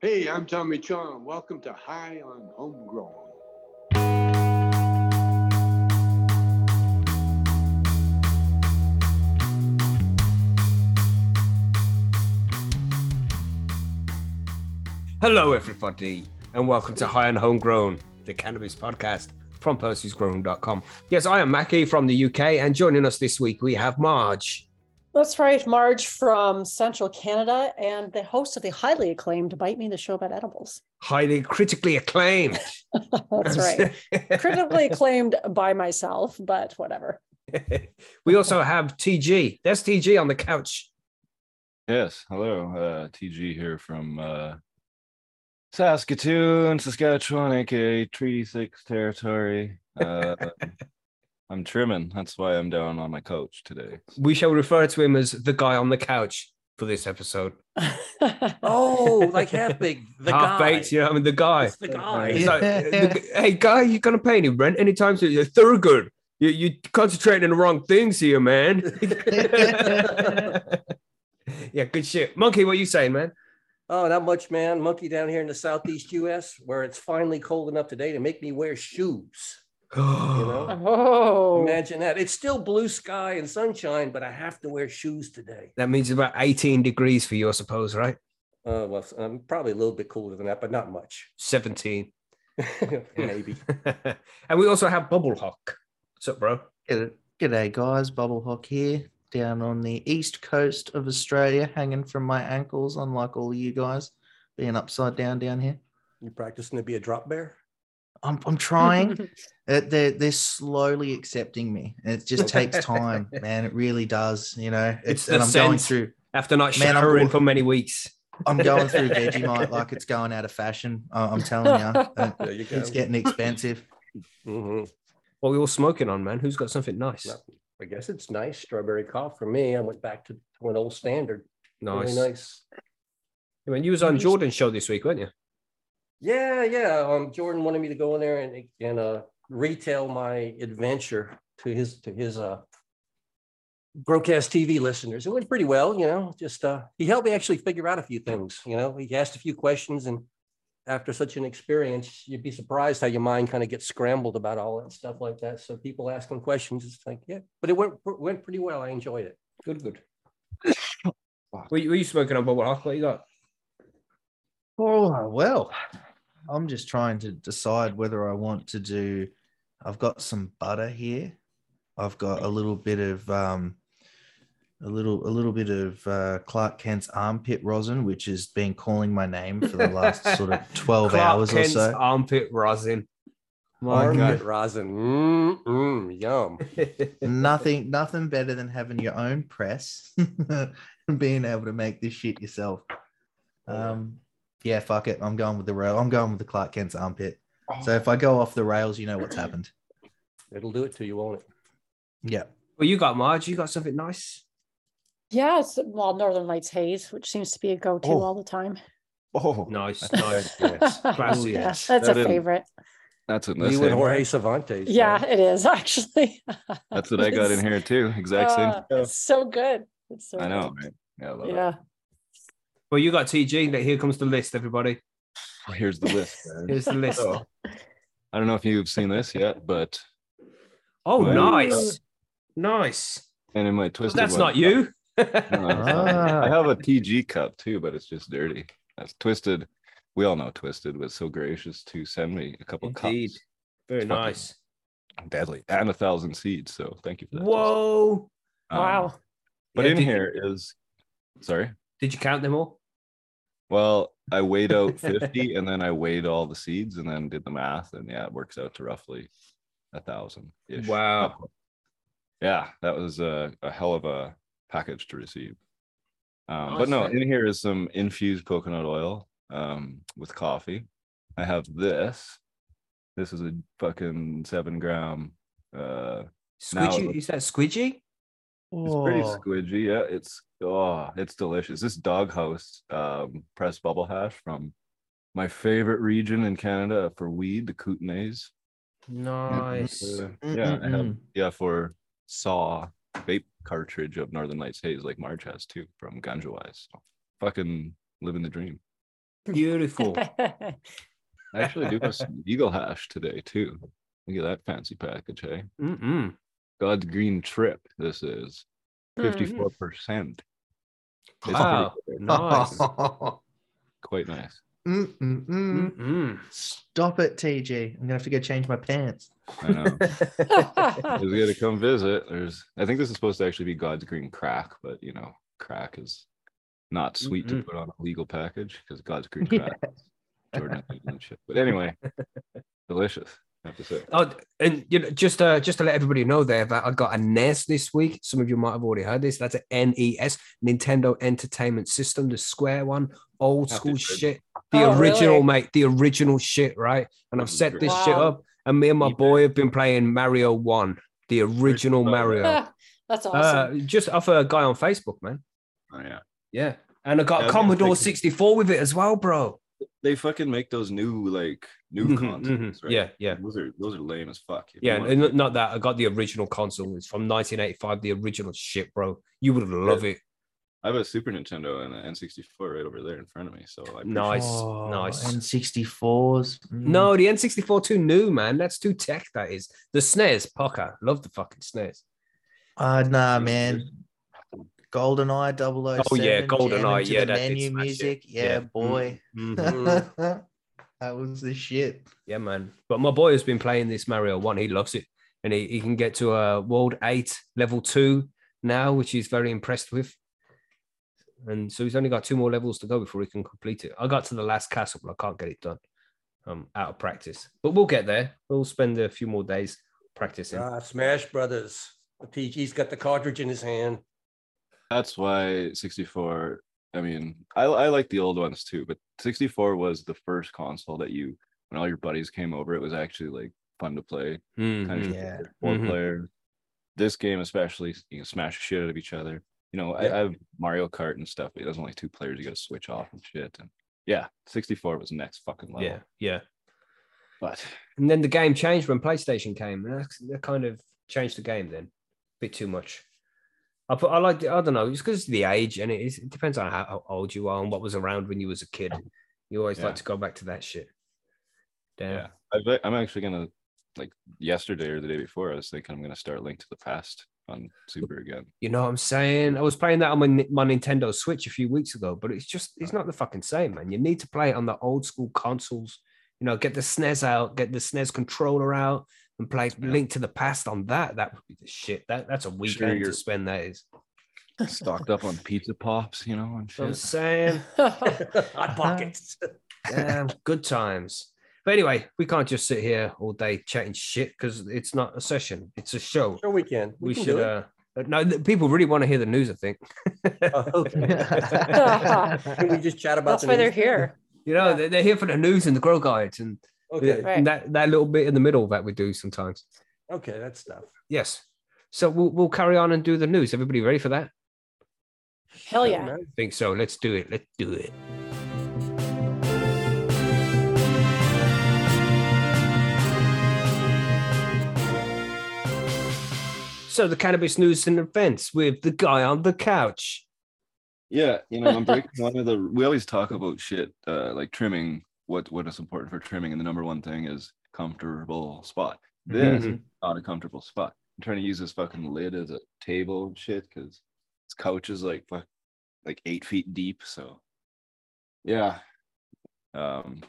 Hey, I'm Tommy Chong. Welcome to High on Homegrown. Hello, everybody, and welcome to High on Homegrown, the cannabis podcast from percysgrown.com. Yes, I am Mackie from the UK, and joining us this week we have Marge. That's right, Marge from Central Canada and the host of the highly acclaimed Bite Me, the show about edibles. Highly critically acclaimed. That's right. Critically acclaimed by myself, but whatever. we also have TG. There's TG on the couch. Yes, hello. Uh, TG here from uh, Saskatoon, Saskatchewan, aka Treaty Six territory. Uh, I'm trimming. That's why I'm down on my couch today. We shall refer to him as the guy on the couch for this episode. Oh, like half big. The Half guy. baked, you know, I mean, the guy. It's the guy. It's like, the- hey, guy, you gonna pay any rent anytime soon? You're Thurgood. You, you're concentrating on the wrong things here, man. yeah, good shit. Monkey, what you saying, man? Oh, not much, man. Monkey down here in the southeast U.S., where it's finally cold enough today to make me wear shoes. know? oh, Imagine that. It's still blue sky and sunshine, but I have to wear shoes today. that means about 18 degrees for you, I suppose, right? Uh, well, I'm probably a little bit cooler than that, but not much. 17. Maybe. and we also have Bubble Hawk. What's up, bro? G'day, g'day guys, Bubble Hawk here, down on the east coast of Australia, hanging from my ankles, unlike all of you guys, being upside down down here. You practicing to be a drop bear? I'm, I'm trying. They're, they're slowly accepting me. It just takes time, man. It really does. You know, It's it's, and a I'm going through, After not Man, I'm showering bored. for many weeks. I'm going through Vegemite like it's going out of fashion. I- I'm telling you, Uh, you it's getting expensive. Mm-hmm. What we all smoking on, man? Who's got something nice? No. I guess it's nice. Strawberry cough for me. I went back to, to an old standard. Nice. Really nice. I mean, you was on Jordan's show this week, weren't you? Yeah, yeah. Um, Jordan wanted me to go in there and and uh retail my adventure to his to his uh broadcast TV listeners. It went pretty well, you know. Just uh he helped me actually figure out a few things. You know, he asked a few questions, and after such an experience, you'd be surprised how your mind kind of gets scrambled about all that stuff like that. So people asking questions, it's like, yeah, but it went went pretty well. I enjoyed it. Good, good. Were you, were you smoking on Bubble Hawk? What you got? Oh, well, I'm just trying to decide whether I want to do. I've got some butter here. I've got a little bit of um, a little a little bit of uh, Clark Kent's armpit rosin, which has been calling my name for the last sort of 12 Clark hours Kent's or so. armpit rosin. My Armpit God. rosin, mm, mm, yum. nothing nothing better than having your own press and being able to make this shit yourself. Um, yeah, fuck it. I'm going with the rail. I'm going with the Clark Kent's armpit. So if I go off the rails, you know what's happened. It'll do it to you, won't it? Yeah. Well, you got Marge. You got something nice. yeah, it's well, Northern Lights haze, which seems to be a go-to Oh. all the time. Oh, Nice, nice. yes. Classy. yeah, yes. that's That a didn't- favorite. That's what You and. Jorge Cervantes. Yeah, man. it is actually. That's what I got in here too. Exact same. uh, stuff. it's so good. It's so I know, good. right? Yeah, I love it. Yeah. Well, you got TG. That Here comes the list, everybody. Here's the list. guys. Here's the list. So, I don't know if you've seen this yet, but Oh, Well, nice. Nice. and in my twisted That's one- not you. No. Ah. I have a TG cup too, but it's just dirty. That's twisted. We all know twisted was so gracious to send me a couple Indeed. cups. Very It's nice. Deadly and a thousand seeds. So thank you for that. Whoa. Um, wow. But Yeah, in did- here is sorry. Did you count them all? Well, I weighed out 50 and then I weighed all the seeds and then did the math. And yeah, it works out to roughly a thousand. Wow. Yeah, that was a, a hell of a package to receive. Um, but no, in here is some infused coconut oil um, with coffee. I have this. This is a fucking seven gram. Uh, Now- Squidgy? Is that Squidgy? It's pretty Oh. squidgy. Yeah, it's oh, it's delicious. This doghouse um, pressed bubble hash from my favorite region in Canada for weed, the Kootenays. Nice. Uh, yeah, I have yeah for saw vape cartridge of Northern Lights Haze like Marge has too from Ganja Wise. Fucking living the dream. Beautiful. I actually do have some Eagle hash today too. Look at that fancy package, hey? Mm-mm. God's green trip. This is Mhm. fifty-four percent. Wow. Nice. Quite nice. Mm-mm-mm. Mm-mm. Stop it, TG. I'm gonna have to go change my pants. I know. He's gonna come visit. There's, I think this is supposed to actually be God's green crack, but you know, crack is not sweet Mm-mm. to put on a legal package because God's green Yeah. crack. Jordan and shit. But anyway, delicious. I have to say. Oh, and you know, just uh, just to let everybody know there that I got a NES this week. Some of you might have already heard this. That's an NES, Nintendo Entertainment System, the square one, old Happy school birthday. shit. The Oh, original, really? mate. The original shit, right? And I've set great. this shit up, and me and my eBay. boy have been playing Mario One, the original Mario. That's Uh, awesome. just off a guy on Facebook, man. Oh yeah. Yeah, and I got Yeah, I Commodore 64 with it as well, bro. They fucking make those new like new Mhm, consoles. mhm. right? Yeah, yeah. Those are those are lame as fuck. Yeah, wanna- not that. I got the original console. It's from 1985, the original shit, bro. You would love it. I have a Super Nintendo and an N64 right over there in front of me. So I appreciate Nice, Oh, nice. N64s. Mm. No, the N64 too new, man. That's too tech. That is the SNES. Pocker, love the fucking SNES. Uh, nah, man. GoldenEye 007. Oh, yeah, jamming GoldenEye, to yeah, the that did menu music. Yeah, Yeah. boy. Mhm. that was the shit. Yeah, man. But my boy has been playing this Mario One. He loves it, and he, he can get to a World Eight Level Two now, which he's very impressed with. And so he's only got two more levels to go before he can complete it. I got to the last castle, but I can't get it done. I'm out of practice, but we'll get there. We'll spend a few more days practicing. Ah, Smash Brothers. TG's got the cartridge in his hand. That's why 64. I mean, I I like the old ones too, but 64 was the first console that you when all your buddies came over, it was actually like fun to play. Kind of. Yeah. four Mhm. player. This game especially, you can smash the shit out of each other. You know, I, Yeah. I have Mario Kart and stuff, but it doesn't like two players. You got to switch off and shit. And yeah, 64 was next fucking level. Yeah, yeah. But And then the game changed when PlayStation came, and that, that kind of changed the game. Then, a bit too much. I put, I like, I don't know, it's because the age, and it, is, it depends on how, old you are and what was around when you was a kid. You always Yeah. like to go back to that shit. Damn. yeah, I'm actually gonna like yesterday or the day before. I was thinking I'm gonna start Link to the Past on Super again. You know what I'm saying? I was playing that on my, my Nintendo Switch a few weeks ago, but it's just it's not the fucking same, man. You need to play it on the old school consoles. You know, get the SNES out, get the SNES controller out, and play Yeah. Link to the Past on that. That would be the shit. That that's a weekend to spend. That is. Stocked up on pizza pops, you know, and You know what I'm shit. saying, Hot pockets. damn, good times. But anyway, we can't just sit here all day chatting shit because it's not a session; it's a show. Sure, we can. We, can should. uh No, th- people really want to hear the news. I think. Oh, okay. Can we just chat about That's the why they're here. You know, Yeah. they're, they're here for the news and the grow guides and, Okay. Right. and that that little bit in the middle that we do sometimes. Okay, that's stuff. Yes. So we'll we'll carry on and do the news. Everybody ready for that? Hell Yeah, yeah. I think so. Let's do it. Let's do it. So the cannabis news and events with the guy on the couch. Yeah, you know, I'm breaking one of the. We always talk about shit uh, like trimming. What what is important for trimming, and the number one thing is comfortable spot. This is Mhm. not a comfortable spot. I'm trying to use this fucking lid as a table and shit because this couch is like fuck, like eight feet deep. So, yeah, um,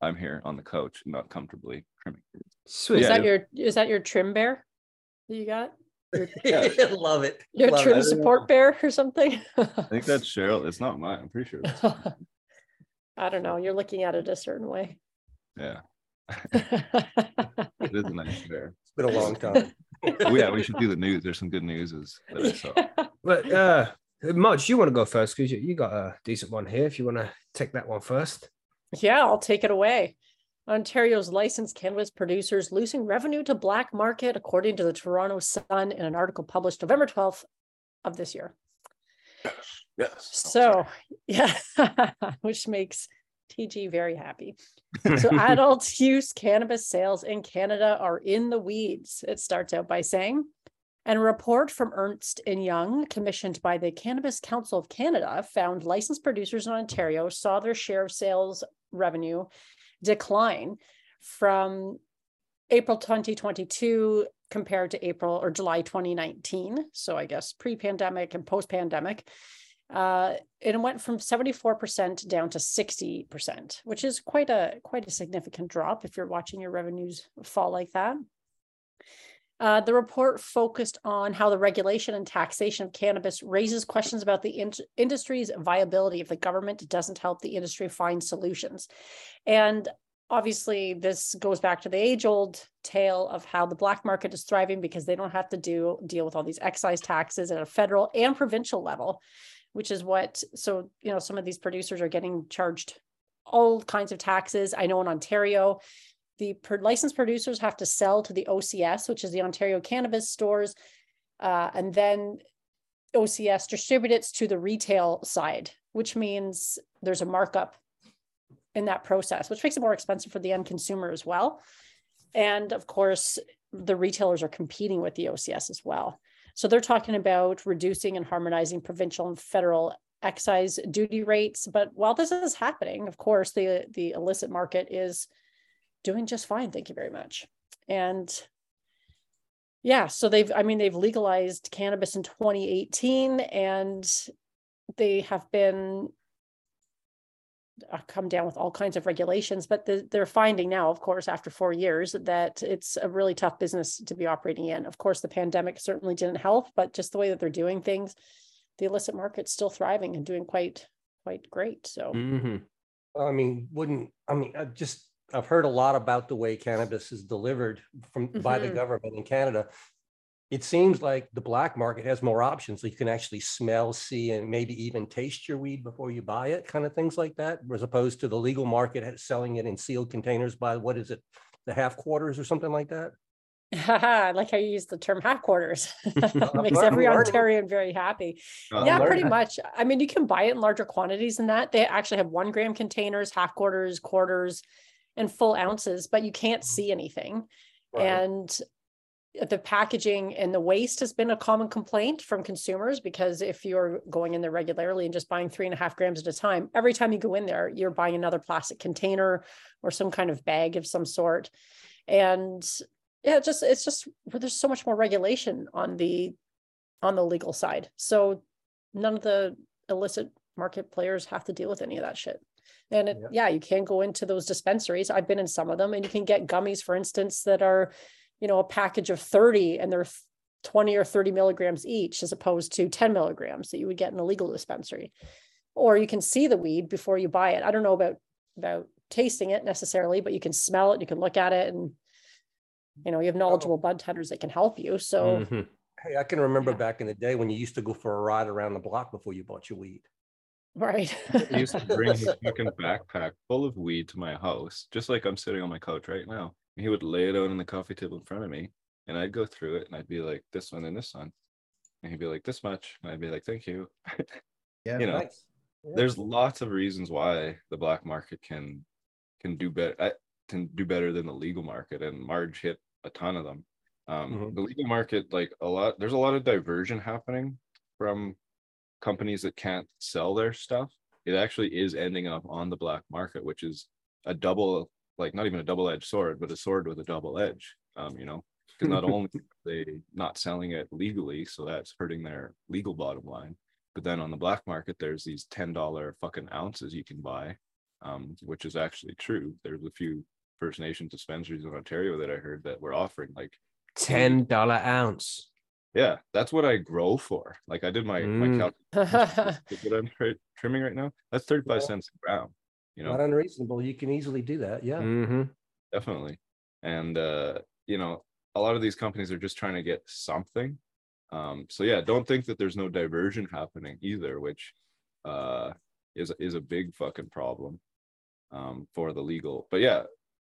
I'm here on the couch, not comfortably trimming. Sweet. Is Yeah, that your is that your trim bear that you got? Yeah. Love it. Your Love trim it. support bear or something? I think that's Cheryl. It's not mine. I'm pretty sure. It's, I don't know. You're looking at it a certain way. yeah, it is a nice chair. It's been a long time. Oh, yeah, we should do the news. There's some good news is that I saw. But uh Marge, you want to go first because you, you got a decent one here. If you want to take that one first. Yeah, I'll take it away. Ontario's licensed cannabis producers losing revenue to black market, according to the Toronto Sun in an article published November 12th of this year. Yes. So, yeah, which makes TG very happy. So, adult use cannabis sales in Canada are in the weeds. It starts out by saying And a report from Ernst and Young, commissioned by the Cannabis Council of Canada, found licensed producers in Ontario saw their share of sales revenue decline from April 2022 compared to April or July 2019. So I guess pre-pandemic and post-pandemic. Uh, it went from 74% down to 60%, which is quite a quite a significant drop if you're watching your revenues fall like that. Uh, the report focused on how the regulation and taxation of cannabis raises questions about the in- industry's viability if the government doesn't help the industry find solutions. And obviously, this goes back to the age old tale of how the black market is thriving because they don't have to do deal with all these excise taxes at a federal and provincial level, which is what so you know some of these producers are getting charged all kinds of taxes. I know in Ontario, the licensed producers have to sell to the OCS, which is the Ontario Cannabis Stores, uh, and then OCS distributes to the retail side, which means there's a markup in that process, which makes it more expensive for the end consumer as well. And of course, the retailers are competing with the OCS as well. So they're talking about reducing and harmonizing provincial and federal excise duty rates. But while this is happening, of course, the the illicit market is doing just fine. Thank you very much. And yeah, so they've, I mean, they've legalized cannabis in 2018 and they have been come down with all kinds of regulations, but the, they're finding now, of course, after four years, that it's a really tough business to be operating in. Of course, the pandemic certainly didn't help, but just the way that they're doing things, the illicit market's still thriving and doing quite quite great. So, Mhm. I mean, wouldn't, I mean, I just, I've heard a lot about the way cannabis is delivered from, by the Mhm. government in Canada. It seems like the black market has more options. So you can actually smell, see, and maybe even taste your weed before you buy it, kind of things like that, as opposed to the legal market selling it in sealed containers by, what is it? The half quarters or something like that? I like how you use the term half quarters. Makes every. Ontarian very happy. Yeah, pretty much. I mean, you can buy it in larger quantities than that. They actually have one gram containers, half quarters, quarters, and full ounces, but you can't mm-hmm. see anything. Right. And the packaging and the waste has been a common complaint from consumers because if you're going in there regularly and just buying three and a half grams at a time, every time you go in there, you're buying another plastic container or some kind of bag of some sort. And yeah, just it's just there's so much more regulation on the on the legal side. So none of the illicit market players have to deal with any of that shit. And it, Yeah. yeah, you can go into those dispensaries. I've been in some of them and you can get gummies, for instance, that are, you know, a package of 30 and they're 20 or 30 milligrams each, as opposed to 10 milligrams that you would get in a legal dispensary. Or you can see the weed before you buy it. I don't know about about tasting it necessarily, but you can smell it, you can look at it, and you know, you have knowledgeable bud tenders that can help you. So Mhm. Hey, I can remember Yeah. back in the day when you used to go for a ride around the block before you bought your weed. right. He used to bring a fucking backpack full of weed to my house, just like I'm sitting on my couch right now. He would lay it out on the coffee table in front of me, and I'd go through it, and I'd be like, "This one and this one," and he'd be like, "This much," and I'd be like, "Thank you." Yeah. you know, Nice. Yeah. there's lots of reasons why the black market can can do better can do better than the legal market, and Marge hit a ton of them. Um, Mhm. The legal market, like a lot, there's a lot of diversion happening from companies that can't sell their stuff. It actually is ending up on the black market, which is a double, like not even a double-edged sword, but a sword with a double edge. Um, you know, because not only are they not selling it legally, so that's hurting their legal bottom line. But then on the black market, there's these ten dollar fucking ounces you can buy, um, which is actually true. There's a few First Nations dispensaries in Ontario that I heard that were offering like, Ten dollar ounce. yeah, that's what I grow for. Like I did my my Mm. calculation that I'm trimming right now. That's thirty five Yeah. cents a gram. You know, Not unreasonable. You can easily do that. Yeah. hmm definitely and uh you know a lot of these companies are just trying to get something um so yeah don't think that there's no diversion happening either which uh is is a big fucking problem um for the legal but yeah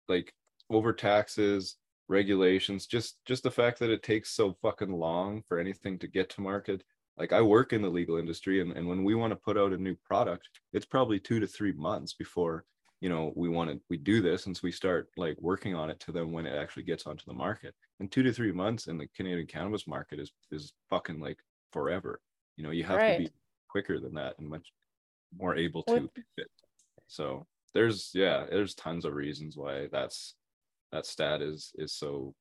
like over taxes regulations just just the fact that it takes so fucking long for anything to get to market like i work in the legal industry and, and when we want to put out a new product it's probably two to three months before you know, we want to we do this and so we start like working on it to them when it actually gets onto the market. And two to three months in the Canadian cannabis market is is fucking like forever. You know, you have Right. to be quicker than that and much more able to pivot. So there's yeah, there's tons of reasons why that's that stat is is so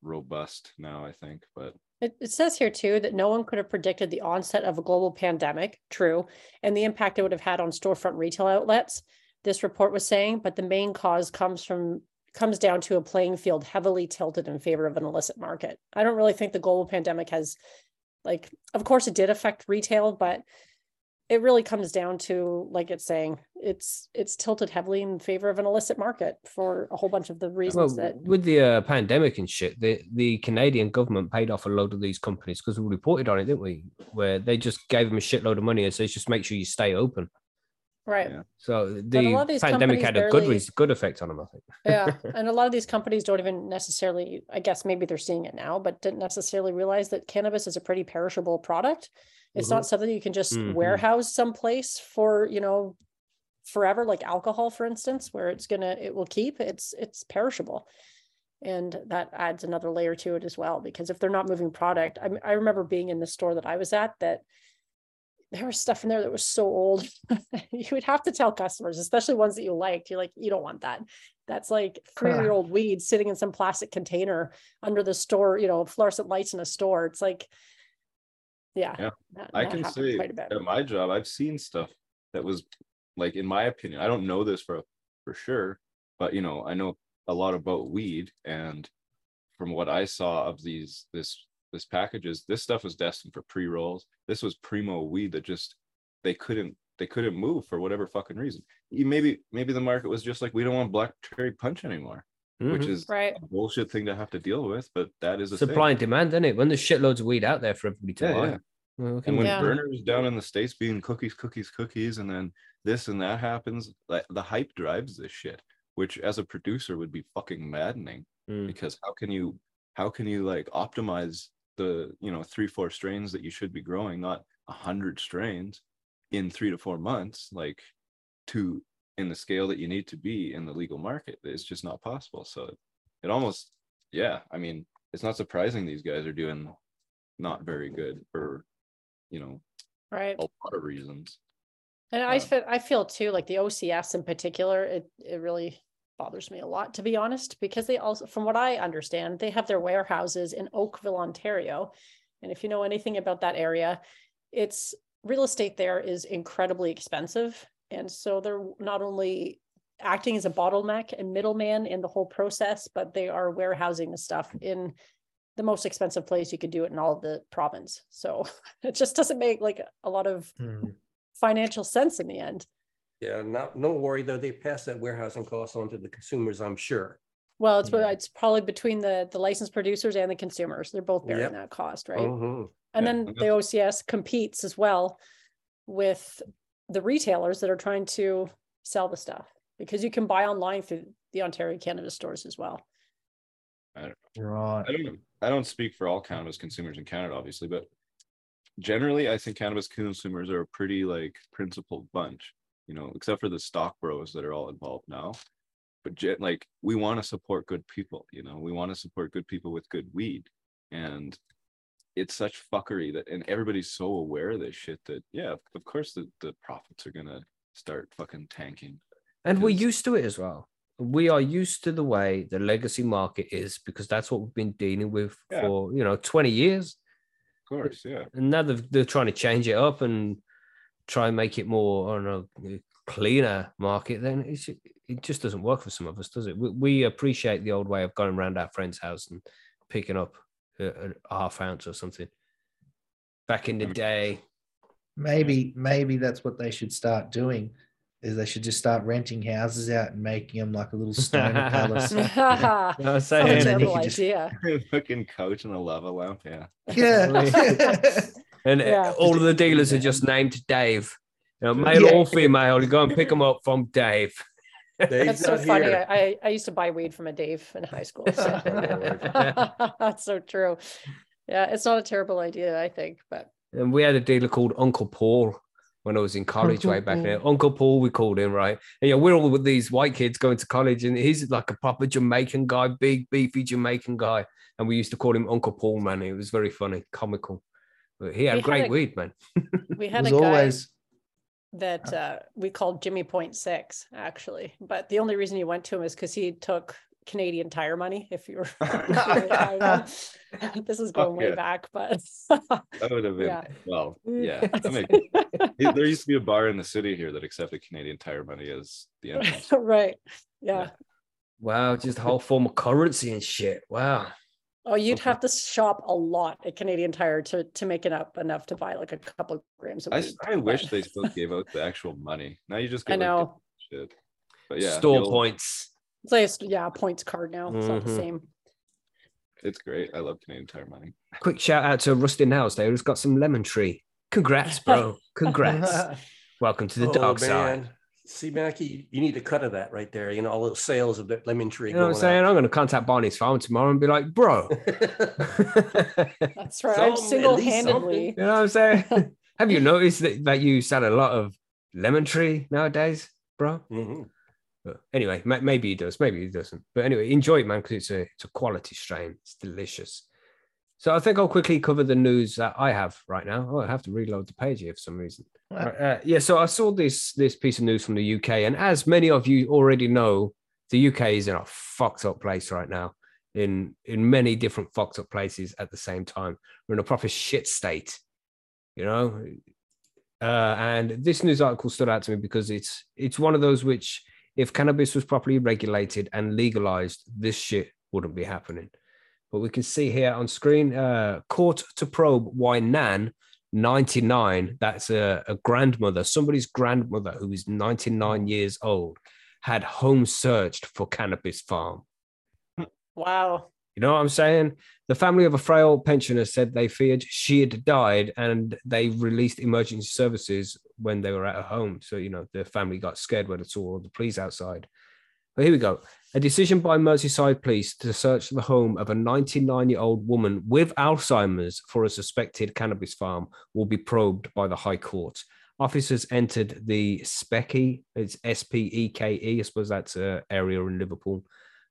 robust now, I think. But It, it says here too that no one could have predicted the onset of a global pandemic, true, and the impact it would have had on storefront retail outlets. This report was saying, but the main cause comes from comes down to a playing field heavily tilted in favor of an illicit market. I don't really think the global pandemic has like of course it did affect retail, but it really comes down to like it's saying it's it's tilted heavily in favor of an illicit market for a whole bunch of the Well, reasons that with the uh, pandemic and shit, the, the Canadian government paid off a load of these companies because we reported on it, didn't we? Where they just gave them a shitload of money and says just make sure you stay open. right yeah. So the pandemic had a good barely- res- good effect on them, I think. Yeah, and a lot of these companies don't even necessarily, I guess maybe they're seeing it now, but didn't necessarily realize that cannabis is a pretty perishable product. It's not something you can just Mhm. warehouse someplace for, you know, forever, like alcohol, for instance, where it's gonna, it will keep, it's, it's perishable. And that adds another layer to it as well, because if they're not moving product, I, I remember being in the store that I was at that there was stuff in there that was so old. you would have to tell customers, especially ones that you liked. You're like, you don't want that. That's like three-year-old weed sitting in some plastic container under the store, you know, fluorescent lights in a store. It's like, yeah. Yeah, that- I that can say quite a bit. at my job, I've seen stuff that was like, in my opinion, I don't know this for for sure, but you know, I know a lot about weed, and from what I saw of these this this packages, this stuff was destined for pre rolls. This was primo weed that just they couldn't they couldn't move for whatever fucking reason. Maybe maybe the market was just like we don't want black cherry punch anymore, which Mhm. is Right. a bullshit thing to have to deal with, but that is a supply thing. and demand, isn't it? When there's shitloads of weed out there for everybody to Yeah, buy. yeah. Well, And when Yeah. Berner was down in the states being cookies, cookies, cookies, and then this and that happens, like the hype drives this shit, which as a producer would be fucking maddening Mm. because how can you how can you like optimize the you know three four strains that you should be growing, not a hundred strains in three to four months, like to in the scale that you need to be in the legal market. It's just not possible. So it almost yeah, I mean, it's not surprising these guys are doing not very good for you know Right. a lot of reasons. And I feel, I feel too, like the OCS in particular, it, it really bothers me a lot, to be honest, because they also, from what I understand, they have their warehouses in Oakville, Ontario. And if you know anything about that area, it's real estate there is incredibly expensive. And so they're not only acting as a bottleneck and middleman in the whole process, but they are warehousing the stuff in the most expensive place you could do it in all of the province. So it just doesn't make like a lot of financial sense in the end. Yeah, not, no worry though, they pass that warehousing cost on to the consumers, I'm sure. Well, it's Yeah. it's probably between the the licensed producers and the consumers. They're both bearing Yep. that cost, right? Mhm. And Yeah, then the OCS competes as well with the retailers that are trying to sell the stuff because you can buy online through the Ontario cannabis stores as well. Right. I don't I don't speak for all cannabis consumers in Canada, obviously, but generally I think cannabis consumers are a pretty like principled bunch, you know, except for the stock bros that are all involved now. But ge- like we want to support good people, you know, we want to support good people with good weed. And it's such fuckery that and everybody's so aware of this shit that yeah, of course the, the profits are gonna start fucking tanking. And we're used to it as well. We are used to the way the legacy market is because that's what we've been dealing with Yeah. for you know 20 years. Of course, yeah. And now they're, they're trying to change it up and try and make it more, on a cleaner market. Then it's, it just doesn't work for some of us, does it? We, we appreciate the old way of going around our friend's house and picking up a, a half ounce or something. Back in the day, Maybe maybe that's what they should start doing. Is they should just start renting houses out and making them like a little stone palace. Not I was a saying, then terrible could just- idea. fucking couch and a lava lamp, yeah. Yeah. And uh, Yeah. all of the dealers are just named Dave. You know, male Yeah. or female, you go and pick them up from Dave. Dave's That's so not funny. here. I, I I used to buy weed from a Dave in high school. So. That's so true. Yeah, it's not a terrible idea, I think, but And we had a dealer called Uncle Paul. when I was in college way back there. Mm-hmm. Uncle Paul, we called him, right? And yeah, we're all with these white kids going to college, and he's like a proper Jamaican guy, big, beefy Jamaican guy. And we used to call him Uncle Paul, man. It was very funny, comical. But he had We had great a- weed, man. We had a guy always that uh, we called Jimmy Point Six, actually. But the only reason you went to him is because he took Canadian Tire money. If you were, this is going way yeah. back, but That would have been Yeah. well, yeah. That make, Hey, there used to be a bar in the city here that accepted Canadian Tire money as the entrance. right, yeah. Wow, just the whole form of currency and shit. Wow. Oh, you'd Okay. have to shop a lot at Canadian Tire to to make it up enough to buy like a couple of grams of I, weed. wish they still gave out the actual money. Now you just I get like, know. shit. But yeah, the Store old- points. It's like a yeah, a points card now. It's not the Mhm. same. It's great. I love Canadian Tire money. Quick shout out to Rusty Nails there who's got some lemon tree. Congrats, bro. Congrats. Welcome to the Oh, dark side. Man. See, Mackie, you need a cut of that right there. You know, all those sales of that lemon tree. You know what I'm saying? I'm going to contact Barney's farm tomorrow and be like, bro. That's right. I'm single handedly. You know what I'm saying? Have you noticed that, that you sell a lot of lemon tree nowadays, bro? Mhm. But anyway, maybe he does, maybe he doesn't. But anyway, enjoy it, man, because it's a it's a quality strain. It's delicious. So I think I'll quickly cover the news that I have right now. Oh, I have to reload the page here for some reason. Right, uh, yeah, so I saw this this piece of news from the UK, and as many of you already know, the UK is in a fucked up place right now. In in many different fucked up places at the same time, we're in a proper shit state. You know, uh, and this news article stood out to me because it's it's one of those which, if cannabis was properly regulated and legalized, this shit wouldn't be happening. But we can see here on screen, uh, court to probe why Nan, 99, that's a, a grandmother, somebody's grandmother who is 99 years old, had home searched for cannabis farm. Wow. You know what I'm saying? The family of a frail pensioner said they feared she had died and they released emergency services when they were at her home. So, you know, the family got scared when they saw the police outside. But here we go. A decision by Merseyside police to search the home of a 99 year old woman with Alzheimer's for a suspected cannabis farm will be probed by the High Court. Officers entered the Specky, it's S P E K E, I suppose that's an area in Liverpool,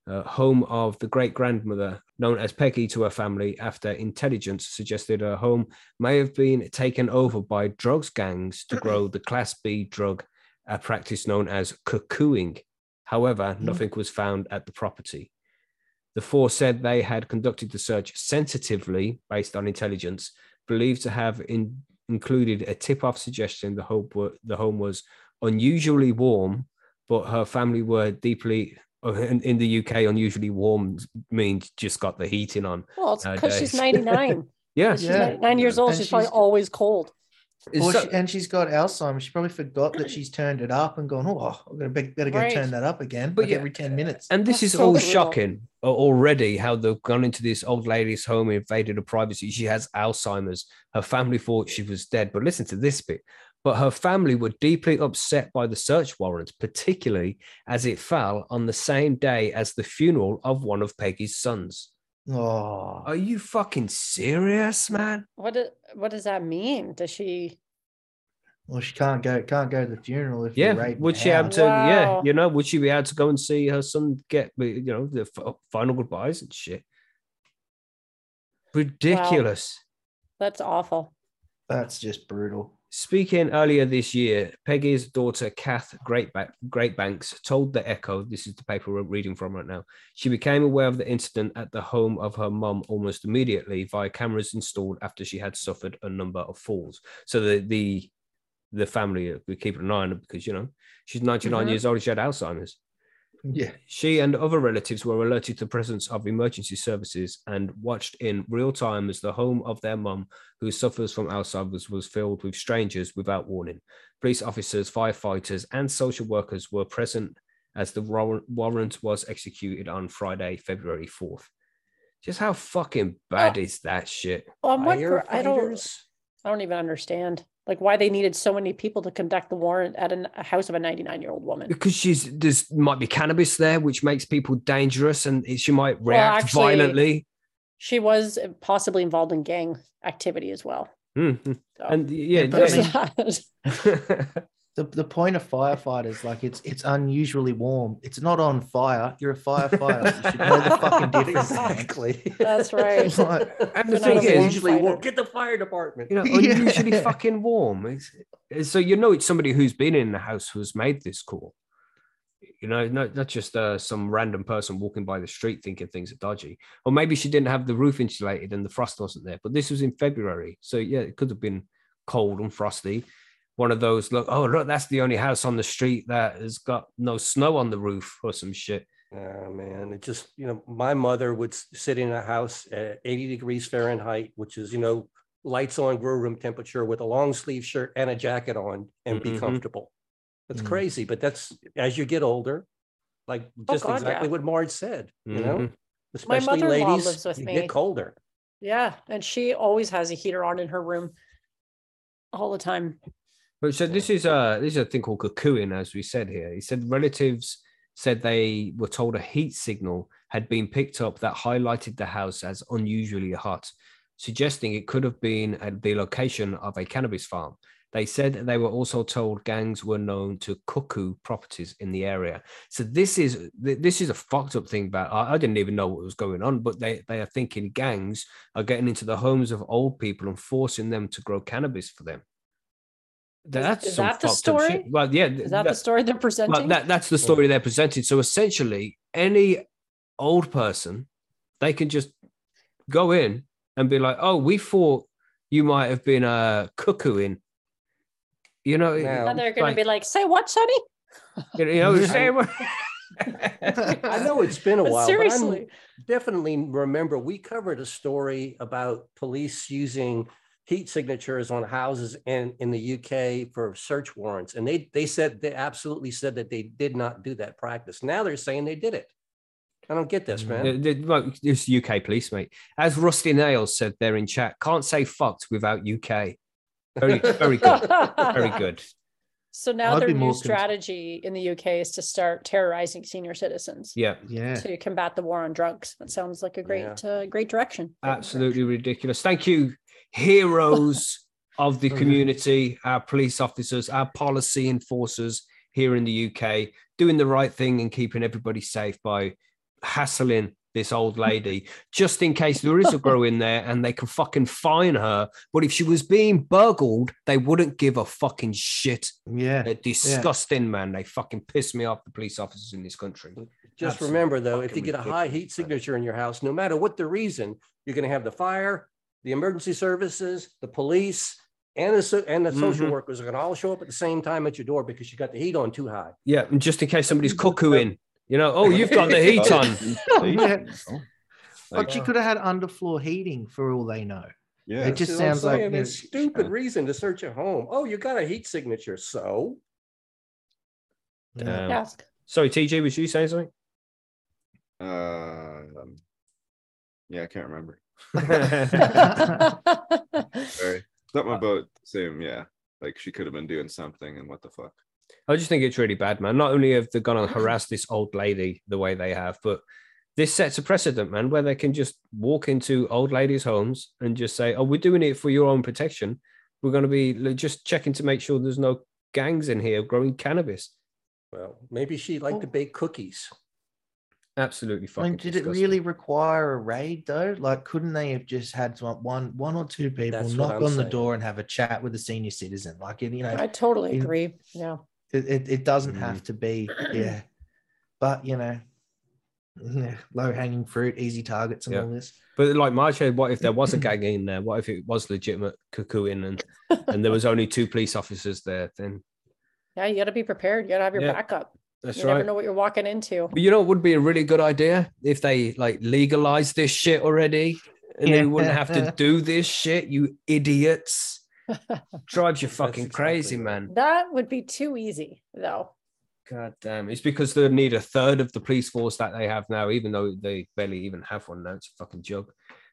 uh, home of the great grandmother known as Peggy to her family after intelligence suggested her home may have been taken over by drugs gangs to grow the Class B drug, a practice known as cuckooing. However, nothing was found at the property. The four said they had conducted the search sensitively based on intelligence, believed to have in, included a tip-off suggestion the home, were, the home was unusually warm, but her family were deeply uh, in, in the UK. Unusually warm means just got the heating on. Well, it's because she's 99. Yeah, she's Yeah. 99 years old. And She's probably she's- always cold. It's Or so- she, and she's got Alzheimer's. She probably forgot that she's turned it up and gone, oh, I'm going to better go Right. turn that up again. But like yeah, every 10 minutes. And this That's is so all brutal. shocking already how they've gone into this old lady's home, invaded her privacy. She has Alzheimer's. Her family thought she was dead. But listen to this bit. But her family were deeply upset by the search warrant, particularly as it fell on the same day as the funeral of one of Peggy's sons. Oh, Are you fucking serious, man? What do, what does that mean? Does she? well, she can't go, can't go to the funeral if Yeah. you're Would she have house. to, yeah, you know, would she be able to go and see her son get, you know, the final goodbyes and shit? Ridiculous. That's awful. That's just brutal. Speaking earlier this year, Peggy's daughter, Kath Greatba- Greatbanks, told The Echo, this is the paper we're reading from right now, she became aware of the incident at the home of her mum almost immediately via cameras installed after she had suffered a number of falls. So the the, the family were keeping an eye on her because, you know, she's 99 Mhm. years old, she had Alzheimer's. Mm. Yeah. She and other relatives were alerted to the presence of emergency services and watched in real time as the home of their mum, who suffers from Alzheimer's, was filled with strangers without warning. Police officers, firefighters, and social workers were present as the warrant warrant was executed on Friday, February 4th. Just how fucking bad is that shit? What, gr- I don't. I don't even understand like why they needed so many people to conduct the warrant at an, a house of a 99 year old woman. Because she's there's might be cannabis there, which makes people dangerous, and she might Well, react actually- violently. She was possibly involved in gang activity as well. Mhm. So, And yeah, Yeah, but there's I mean- that. The, the point of firefighters, like it's it's unusually warm. It's not on fire. You're a firefighter. You should know the fucking difference. Exactly. That's right. Like, and the thing is, usually warm. Get the fire department. you know, Yeah. unusually fucking warm. It's, so you know it's somebody who's been in the house who's made this call. You know, not, not just uh, some random person walking by the street thinking things are dodgy. Or maybe she didn't have the roof insulated and the frost wasn't there. But this was in February. So yeah, it could have been cold and frosty. One of those, look, oh, look, that's the only house on the street that has got no snow on the roof or some shit. Oh man, it just, you know, my mother would sit in a house at 80 degrees Fahrenheit, which is, you know, lights on, grow room temperature with a long sleeve shirt and a jacket on and be Mhm. comfortable. That's Mm. crazy, but that's as you get older, like just Oh, God, exactly yeah. what Marge said, you know, Mhm. especially mother-in-law ladies, lives with me. get colder. Yeah, and she always has a heater on in her room all the time. But so this is a this is a thing called cuckooing, as we said here. He said relatives said they were told a heat signal had been picked up that highlighted the house as unusually hot, suggesting it could have been at the location of a cannabis farm. They said they were also told gangs were known to cuckoo properties in the area. So this is this is a fucked up thing. About I didn't even know what was going on, but they they are thinking gangs are getting into the homes of old people and forcing them to grow cannabis for them. That's is some that the fucked shit. story? Well, yeah, Is that the story they're presenting? well, that, that's the story they're presenting. So essentially, any old person, they can just go in and be like, "Oh, we thought you might have been uh, cuckooing." You know, it- Now- and they're going like- to be like, "Say what, Sonny?" you know, say what- I know it's been a But while, seriously, but I'm definitely remember we covered a story about police using heat signatures on houses in, in the UK for search warrants. And they, they said, they absolutely said that they did not do that practice. Now they're saying they did it. I don't get this, man. Yeah, the- It's UK police, mate. As Rusty Nails said there in chat, can't say fucked without UK. Very, very good. Very good. so now I'd their new more cons- strategy in the UK is to start terrorizing senior citizens Yeah, yeah. to combat the war on drugs. That sounds like a great, uh, great direction. Great absolutely ridiculous. Thank you, heroes of the oh, community, our police officers, our policy enforcers here in the UK, doing the right thing and keeping everybody safe by hassling this old lady, just in case there is a girl in there and they can fucking fine her. But if she was being burgled, they wouldn't give a fucking shit. Yeah. They're disgusting, man. They fucking piss me off, the police officers in this country. Just Absolutely remember though, if you get a high heat signature in your house, no matter what the reason, you're going to have the fire, the emergency services, the police, and the, so- and the social Mhm. workers are going to all show up at the same time at your door because you got the heat on too high. Yeah, and just in case somebody's cuckooing, you know, oh, you've got the heat on. Yeah. Like, But she could have had underfloor heating for all they know. yeah. It just See sounds like saying? you It's stupid reason to search a home. Oh, you got a heat signature, so. Um, Ask. Sorry, TG, was you saying something? Uh, um, yeah, I can't remember. Sorry. Something about same, yeah. Like she could have been doing something and what the fuck. I just think it's really bad, man. Not only have they gone and harassed this old lady the way they have, but this sets a precedent, man, where they can just walk into old ladies' homes and just say, "Oh, we're doing it for your own protection. We're going to be just checking to make sure there's no gangs in here growing cannabis." well, maybe she'd liked to bake cookies. Absolutely I fucking. mean, did it really require a raid though? Like, couldn't they have just had some, one, one or two people That's knock I'm on the door and have a chat with a senior citizen? Like, you know, I totally in- agree. Yeah. it, it, it doesn't Mm. have to be, yeah. But you know, low hanging fruit, easy targets, and Yeah. all this. But like Marge said, what if there was a gang in there? What if it was legitimate cuckooing and and there was only two police officers there? Then Yeah, you got to be prepared. You got to have your Yeah, backup. That's you right. never know what you're walking into. But you know, it would be a really good idea if they like legalized this shit already, and they wouldn't have to do this shit. You idiots! Drives you fucking exactly crazy, man. That would be too easy, though. God damn! It's because they need a third of the police force that they have now, even though they barely even have one now. It's a fucking joke.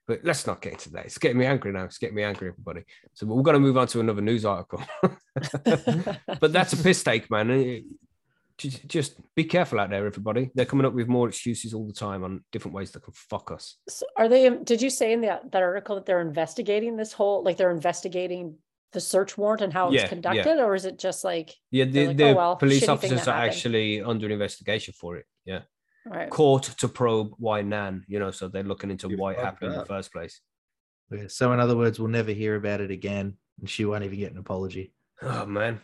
But let's not get into that. It's getting me angry now. It's getting me angry, everybody. So we're going to move on to another news article. but that's a piss take, man. Just, just be careful out there, everybody. They're coming up with more excuses all the time on different ways that can fuck us. So are they, did you say in that, that article that they're investigating this whole, like they're investigating the search warrant and how it Yeah, was yeah. conducted, or is it just like, Yeah, the, like, the "Oh, well, police officers are happened." actually under investigation for it. Yeah. right? Court to probe why Nan, you know, so they're looking into You why it fucked happened in the first place. Yeah, So, in other words, we'll never hear about it again, and she won't even get an apology. Oh, man.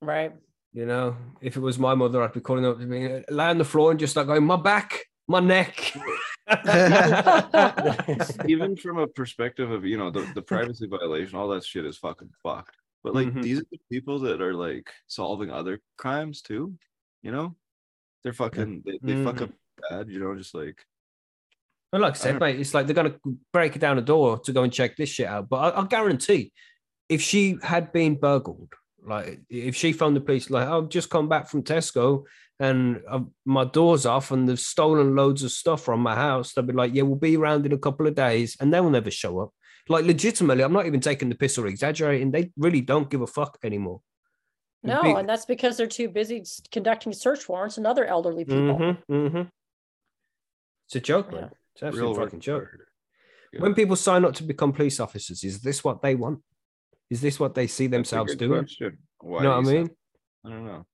Right. You know, if it was my mother, I'd be calling up to me, lay on the floor and just like going, my back, my neck. even from a perspective of you know the, the privacy violation all that shit is fucking fucked but like Mhm. these are the people that are like solving other crimes too you know they're fucking they, they fuck up bad you know just like But like I said, don't- mate, it's like they're gonna break down a door to go and check this shit out. But I, I'll guarantee, if she had been burgled, like if she phoned the police, like I've just come back from Tesco and i my door's off and they've stolen loads of stuff from my house, they'll be like, yeah, we'll be around in a couple of days, and they will never show up. Like legitimately, I'm not even taking the piss or exaggerating. They really don't give a fuck anymore. No, big- and that's because they're too busy conducting search warrants and other elderly people. Mhm, mhm. It's a joke, Yeah. man. It's an real fucking joke. Yeah. When people sign up to become police officers, is this what they want? Is this what they see themselves doing? question. Why You know what I mean? i don't know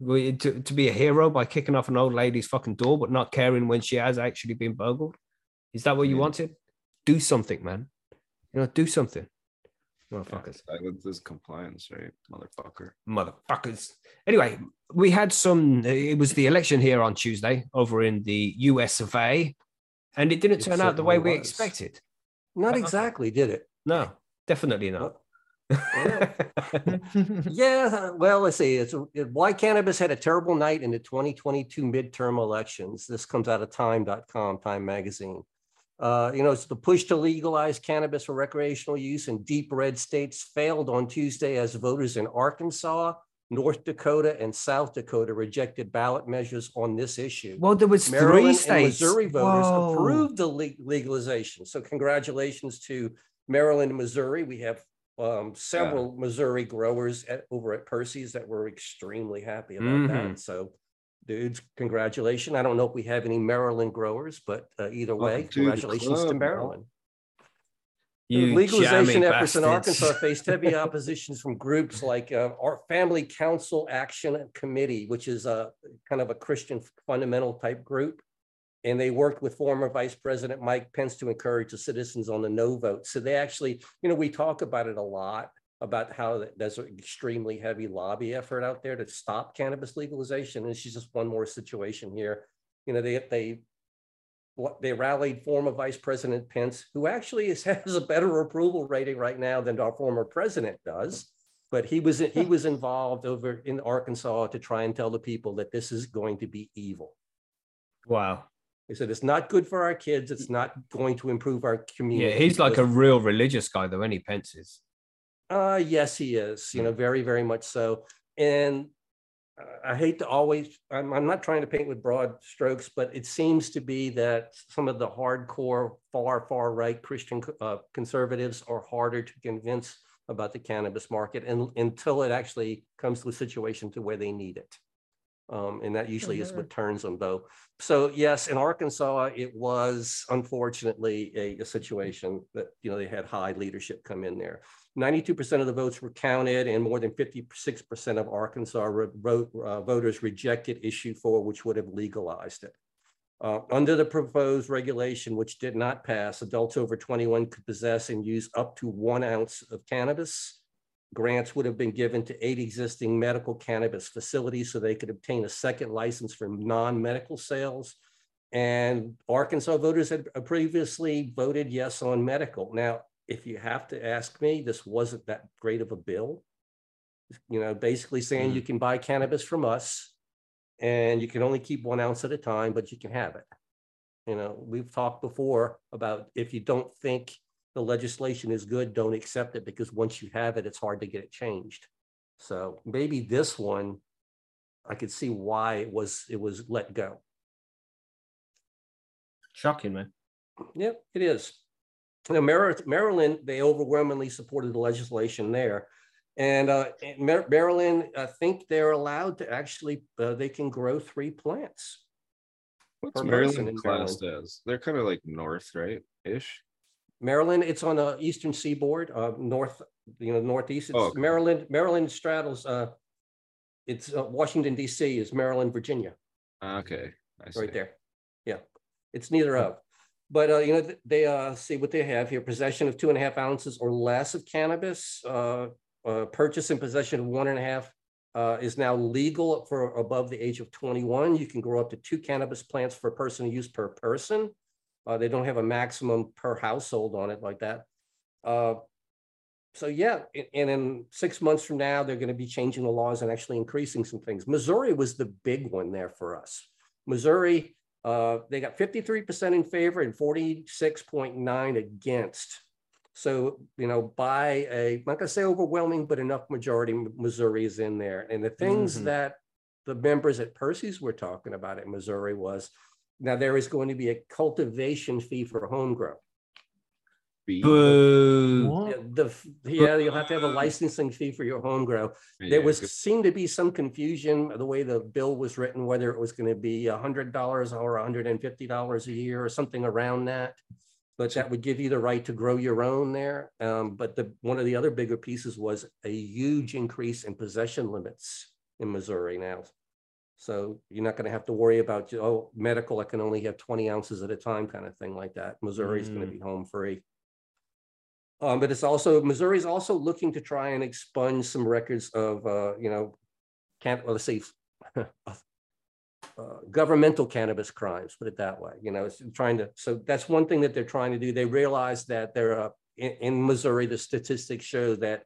We- To, to be a hero by kicking off an old lady's fucking door, but not caring when she has actually been burgled? Is that what you Yeah. wanted? Do something, man. You know, do something. Yeah, Motherfuckers. silence is compliance right motherfucker Motherfuckers. Anyway, we had some, it was the election here on Tuesday over in the US of A, and it didn't It turn out the way certainly we expected. Not Uh-uh. exactly, did it? No, definitely not. Yeah, well, let's see. It's it- why cannabis had a terrible night in the 2022 midterm elections. This comes out of time.com, Time Magazine. Uh, you know, it's the push to legalize cannabis for recreational use in deep red states failed on Tuesday as voters in Arkansas, North Dakota, and South Dakota rejected ballot measures on this issue. well, there was three Maryland and states. Missouri voters Whoa. approved the le- legalization. So congratulations to Maryland and Missouri. We have um, several Missouri growers at, over at Percy's that were extremely happy about Mhm. that. So dudes, congratulations. I don't know if we have any Maryland growers, but uh, either way, to congratulations to club, bro. Maryland. You Legalization efforts in. Arkansas faced heavy oppositions from groups like uh, our Family Council Action Committee, which is a kind of a Christian fundamental type group. And they worked with former Vice President Mike Pence to encourage the citizens on the no vote. So they actually, you know, we talk about it a lot about how there's an extremely heavy lobby effort out there to stop cannabis legalization. And it's just one more situation here. You know, they they they rallied former Vice President Pence, who actually is, has a better approval rating right now than our former president does. But he was he was involved over in Arkansas to try and tell the people that this is going to be evil. Wow. He said it's not good for our kids. It's not going to improve our community. Yeah, he's like a real religious guy, though, any Pence is. Uh, yes, he is, you know, very, very much so. And I hate to always, I'm, I'm not trying to paint with broad strokes, but it seems to be that some of the hardcore, far, far right Christian uh, conservatives are harder to convince about the cannabis market and until it actually comes to a situation to where they need it. Um, and that usually is what turns them though. So yes, in Arkansas, it was unfortunately a, a situation that, you know, they had high leadership come in there. 92% of the votes were counted and more than 56% of Arkansas re- vote, uh, voters rejected issue four, which would have legalized it. Uh, under the proposed regulation, which did not pass, adults over 21 could possess and use up to one ounce of cannabis. Grants would have been given to eight existing medical cannabis facilities so they could obtain a second license for non-medical sales. And Arkansas voters had previously voted yes on medical. Now, if you have to ask me, this wasn't that great of a bill. You know, basically saying hmm. you can buy cannabis from us and you can only keep one ounce at a time, but you can have it. You know, we've talked before about if you don't think the legislation is good, don't accept it because once you have it, it's hard to get it changed. So maybe this one, I could see why it was, it was let go. Shocking, man. Yep, it is. Now, Mar- Maryland, they overwhelmingly supported the legislation there. And uh, Maryland, I think they're allowed to actually, uh, they can grow three plants. What's per person Maryland classed as? They're kind of like north, right? Ish. Maryland, it's on the eastern seaboard, uh, north, you know, northeast. It's Oh, okay. Maryland, Maryland straddles, uh, it's uh, Washington DC is Maryland, Virginia. Ah, Okay. I see. right there. Yeah, it's neither of. But uh, you know, they uh, see what they have here: possession of two and a half ounces or less of cannabis, uh, uh, purchase and possession of one and a half uh, is now legal for above the age of 21. You can grow up to two cannabis plants for personal use per person. Uh, they don't have a maximum per household on it like that. Uh, so yeah, and in six months from now, they're going to be changing the laws and actually increasing some things. Missouri was the big one there for us. Missouri, uh, they got 53% in favor and 46.9 against. So, you know, by a, I'm not gonna say overwhelming, but enough majority, Missouri is in there. And the things Mhm. that the members at Percy's were talking about at Missouri was, now there is going to be a cultivation fee for home grow. B. Boo. Yeah, the, yeah, you'll have to have a licensing fee for your home grow. Yeah, There was good. seemed to be some confusion, the way the bill was written, whether it was going to be a hundred dollars or hundred and fifty dollars a year or something around that. But that would give you the right to grow your own there. Um, but the, one of the other bigger pieces was a huge increase in possession limits in Missouri now. So you're not going to have to worry about, oh, medical, I can only have twenty ounces at a time kind of thing like that. Missouri Missouri's going to Mm. be home free. Um, but it's also, Missouri's also looking to try and expunge some records of, uh, you know, can't, well, let's see, uh, governmental cannabis crimes, put it that way, you know, it's trying to, so that's one thing that they're trying to do. They realize that they're, uh, in, in Missouri, the statistics show that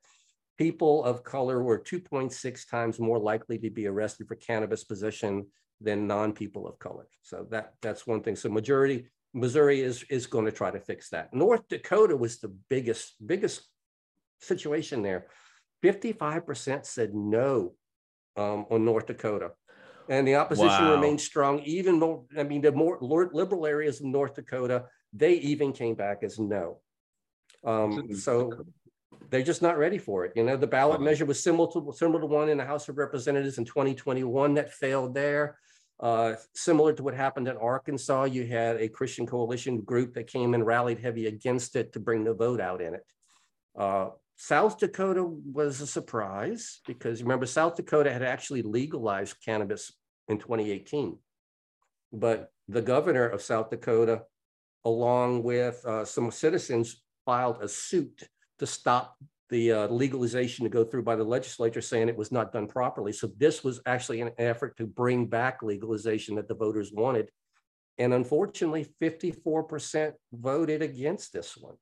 people of color were two point six times more likely to be arrested for cannabis possession than non-people of color. So that, that's one thing. So majority, Missouri is, is going to try to fix that. North Dakota was the biggest, biggest situation there. Fifty-five percent said no um, on North Dakota. And the opposition Wow. remained strong, even more, I mean, the more liberal areas of North Dakota, they even came back as no. Um, so they're just not ready for it. You know, the ballot measure was similar to, similar to one in the House of Representatives in 2021 that failed there. Uh, similar to what happened in Arkansas, you had a Christian coalition group that came and rallied heavy against it to bring the vote out in it. Uh, South Dakota was a surprise because remember, South Dakota had actually legalized cannabis in 2018. But the governor of South Dakota, along with uh, some citizens, filed a suit to stop the uh, legalization to go through by the legislature, saying it was not done properly. So this was actually an effort to bring back legalization that the voters wanted. And unfortunately, 54% voted against this one.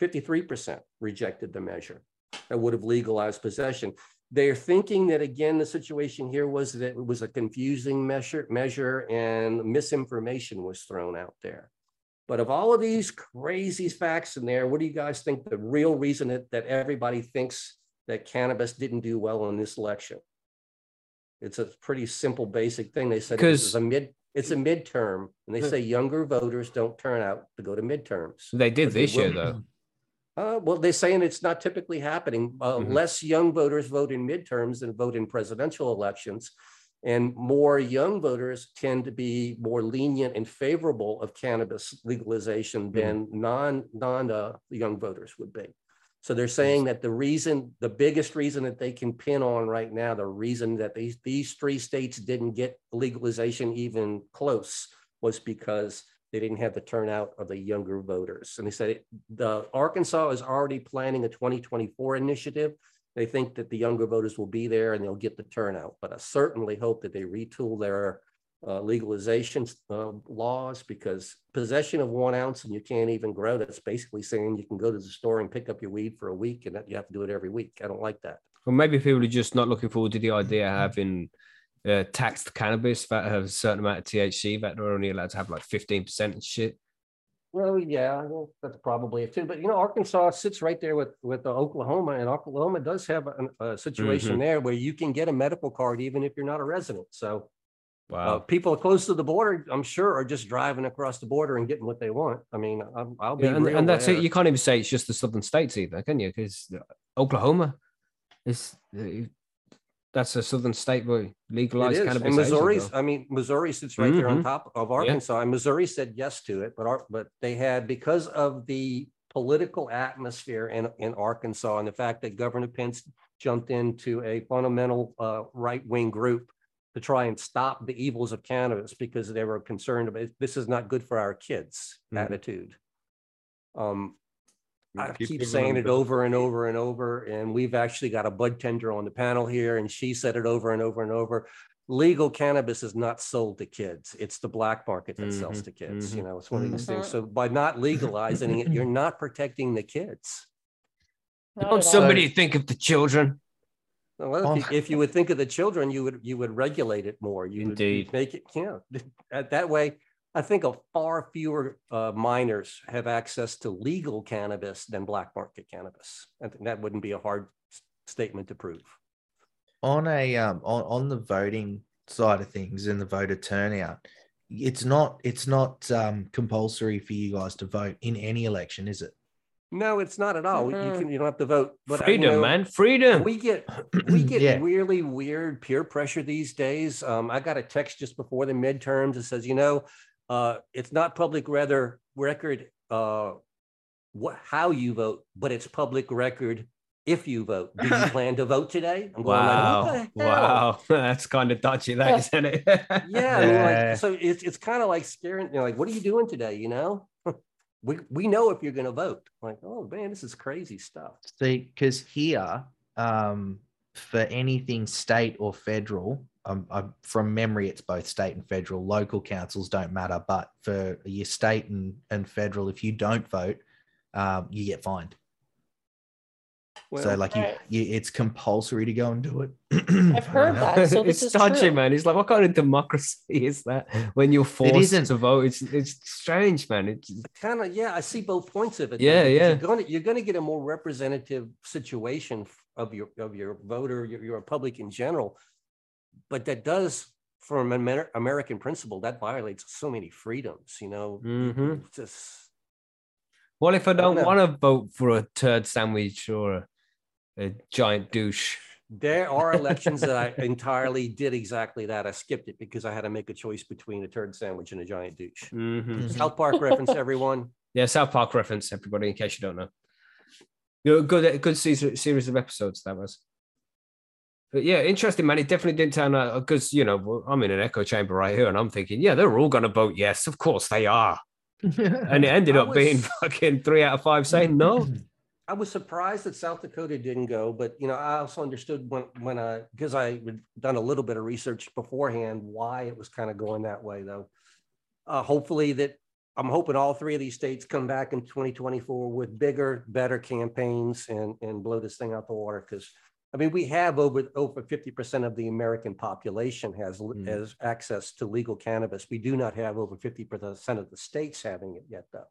53% rejected the measure that would have legalized possession. They're thinking that again, the situation here was that it was a confusing measure, measure and misinformation was thrown out there. But of all of these crazy facts in there, what do you guys think the real reason that, that everybody thinks that cannabis didn't do well in this election? It's a pretty simple, basic thing. They said it was Because- a mid, it's a midterm, and they say younger voters don't turn out to go to midterms. They did But they this year though. Uh, well, they're saying it's not typically happening. Uh, Mhm. Less young voters vote in midterms than vote in presidential elections. And more young voters tend to be more lenient and favorable of cannabis legalization than non, non, uh, young voters would be. So they're saying that the reason, the biggest reason that they can pin on right now, the reason that these, these three states didn't get legalization even close was because they didn't have the turnout of the younger voters. And they said it- the Arkansas is already planning a 2024 initiative. They think that the younger voters will be there and they'll get the turnout. But I certainly hope that they retool their uh, legalization uh, laws because possession of one ounce and you can't even grow, that's basically saying you can go to the store and pick up your weed for a week and that you have to do it every week. I don't like that. Well, maybe people are just not looking forward to the idea of having uh, taxed cannabis that have a certain amount of THC that they're only allowed to have like 15% and shit. Well, yeah, well, that's probably it too. But you know, Arkansas sits right there with with uh, Oklahoma, and Oklahoma does have a, a situation there where you can get a medical card even if you're not a resident. So uh, Wow. people close to the border, I'm sure, are just driving across the border and getting what they want. I mean, I'm, I'll be Yeah, and, and that's it. You can't even say it's just the southern states either, can you? Because Oklahoma, It's uh, that's a southern state where It legalized cannabis. And Missouri's. I mean, Missouri sits right there on Mhm. top of Arkansas. And Missouri said yes to it, but our, but they had, because of the political atmosphere in, in Arkansas and the fact that Governor Pence jumped into a fundamental uh, right-wing group to try and stop the evils of cannabis because they were concerned about, this is not good for our kids Mhm. attitude. Um, I Keep keep saying it over and over and over, and we've actually got a bud tender on the panel here, and she said it over and over and over. Legal cannabis is not sold to kids. It's the black market that sells Mhm, to kids, you mhm, know, it's one of these things. mhm. So by not legalizing it, you're not protecting the kids. Not Don't at all. somebody think of the children? Well, if Oh. you, if you would think of the children, you would, you would regulate it more. You would you'd Indeed. Make it, you know, that, that way, I think a far fewer uh, minors have access to legal cannabis than black market cannabis. I think that wouldn't be a hard s- statement to prove. on a um on, on the voting side of things and the voter turnout it's not it's not um compulsory for you guys to vote in any election is it No, it's not at all. You Mm-mm. can, you don't have to vote. But I- you Freedom, know, man, freedom. We get, we get Yeah. really weird peer pressure these days. Um, I got a text just before the midterms that says, you know, uh, it's not public rather record, uh, what, how you vote, but it's public record if you vote. Do you plan to vote today? I'm going like, Wow, what the hell? wow, that's kind of dodgy, that isn't it? Yeah, Yeah. like, so it's, it's kind of like scaring, you know, like, what are you doing today, you know? We, we know if you're gonna vote, like, oh man, this is crazy stuff. see because here um for anything state or federal um, i from memory it's both state and federal local councils don't matter but for your state and, and federal if you don't vote um, you get fined so like you, Right. you it's compulsory to go and do it I've heard that. So this it's is dodgy, true. man. It's like what kind of democracy is that when you're forced isn't. to vote? It's it's strange, man. It's kind of yeah i see both points of it Yeah, because yeah. you're gonna you're gonna get a more representative situation of your of your voter your, your public in general but that does from an Amer- american principle that violates so many freedoms you know You- Mhm. just well, if I don't know. want to vote for a turd sandwich or a, a giant douche, there are elections that i entirely did exactly that i skipped it because i had to make a choice between a turd sandwich and a giant douche Mhm. Mhm. south park reference everyone yeah, South Park reference, everybody, in case you don't know. You know, good, good season, series of episodes that was. But yeah, interesting, man. It definitely didn't turn out because you know I'm in an echo chamber right here, and I'm thinking, yeah, they're all going to vote yes, of course they are, and it ended I up being fucking three out of five saying no. I was surprised that South Dakota didn't go, but you know, I also understood when when I because I had done a little bit of research beforehand why it was kind of going that way though. Uh, hopefully that I'm hoping all three of these states come back in 2024 with bigger, better campaigns and and blow this thing out the water because I mean we have over over 50% of the American population has Mm. has access to legal cannabis. We do not have over 50% of the states having it yet though.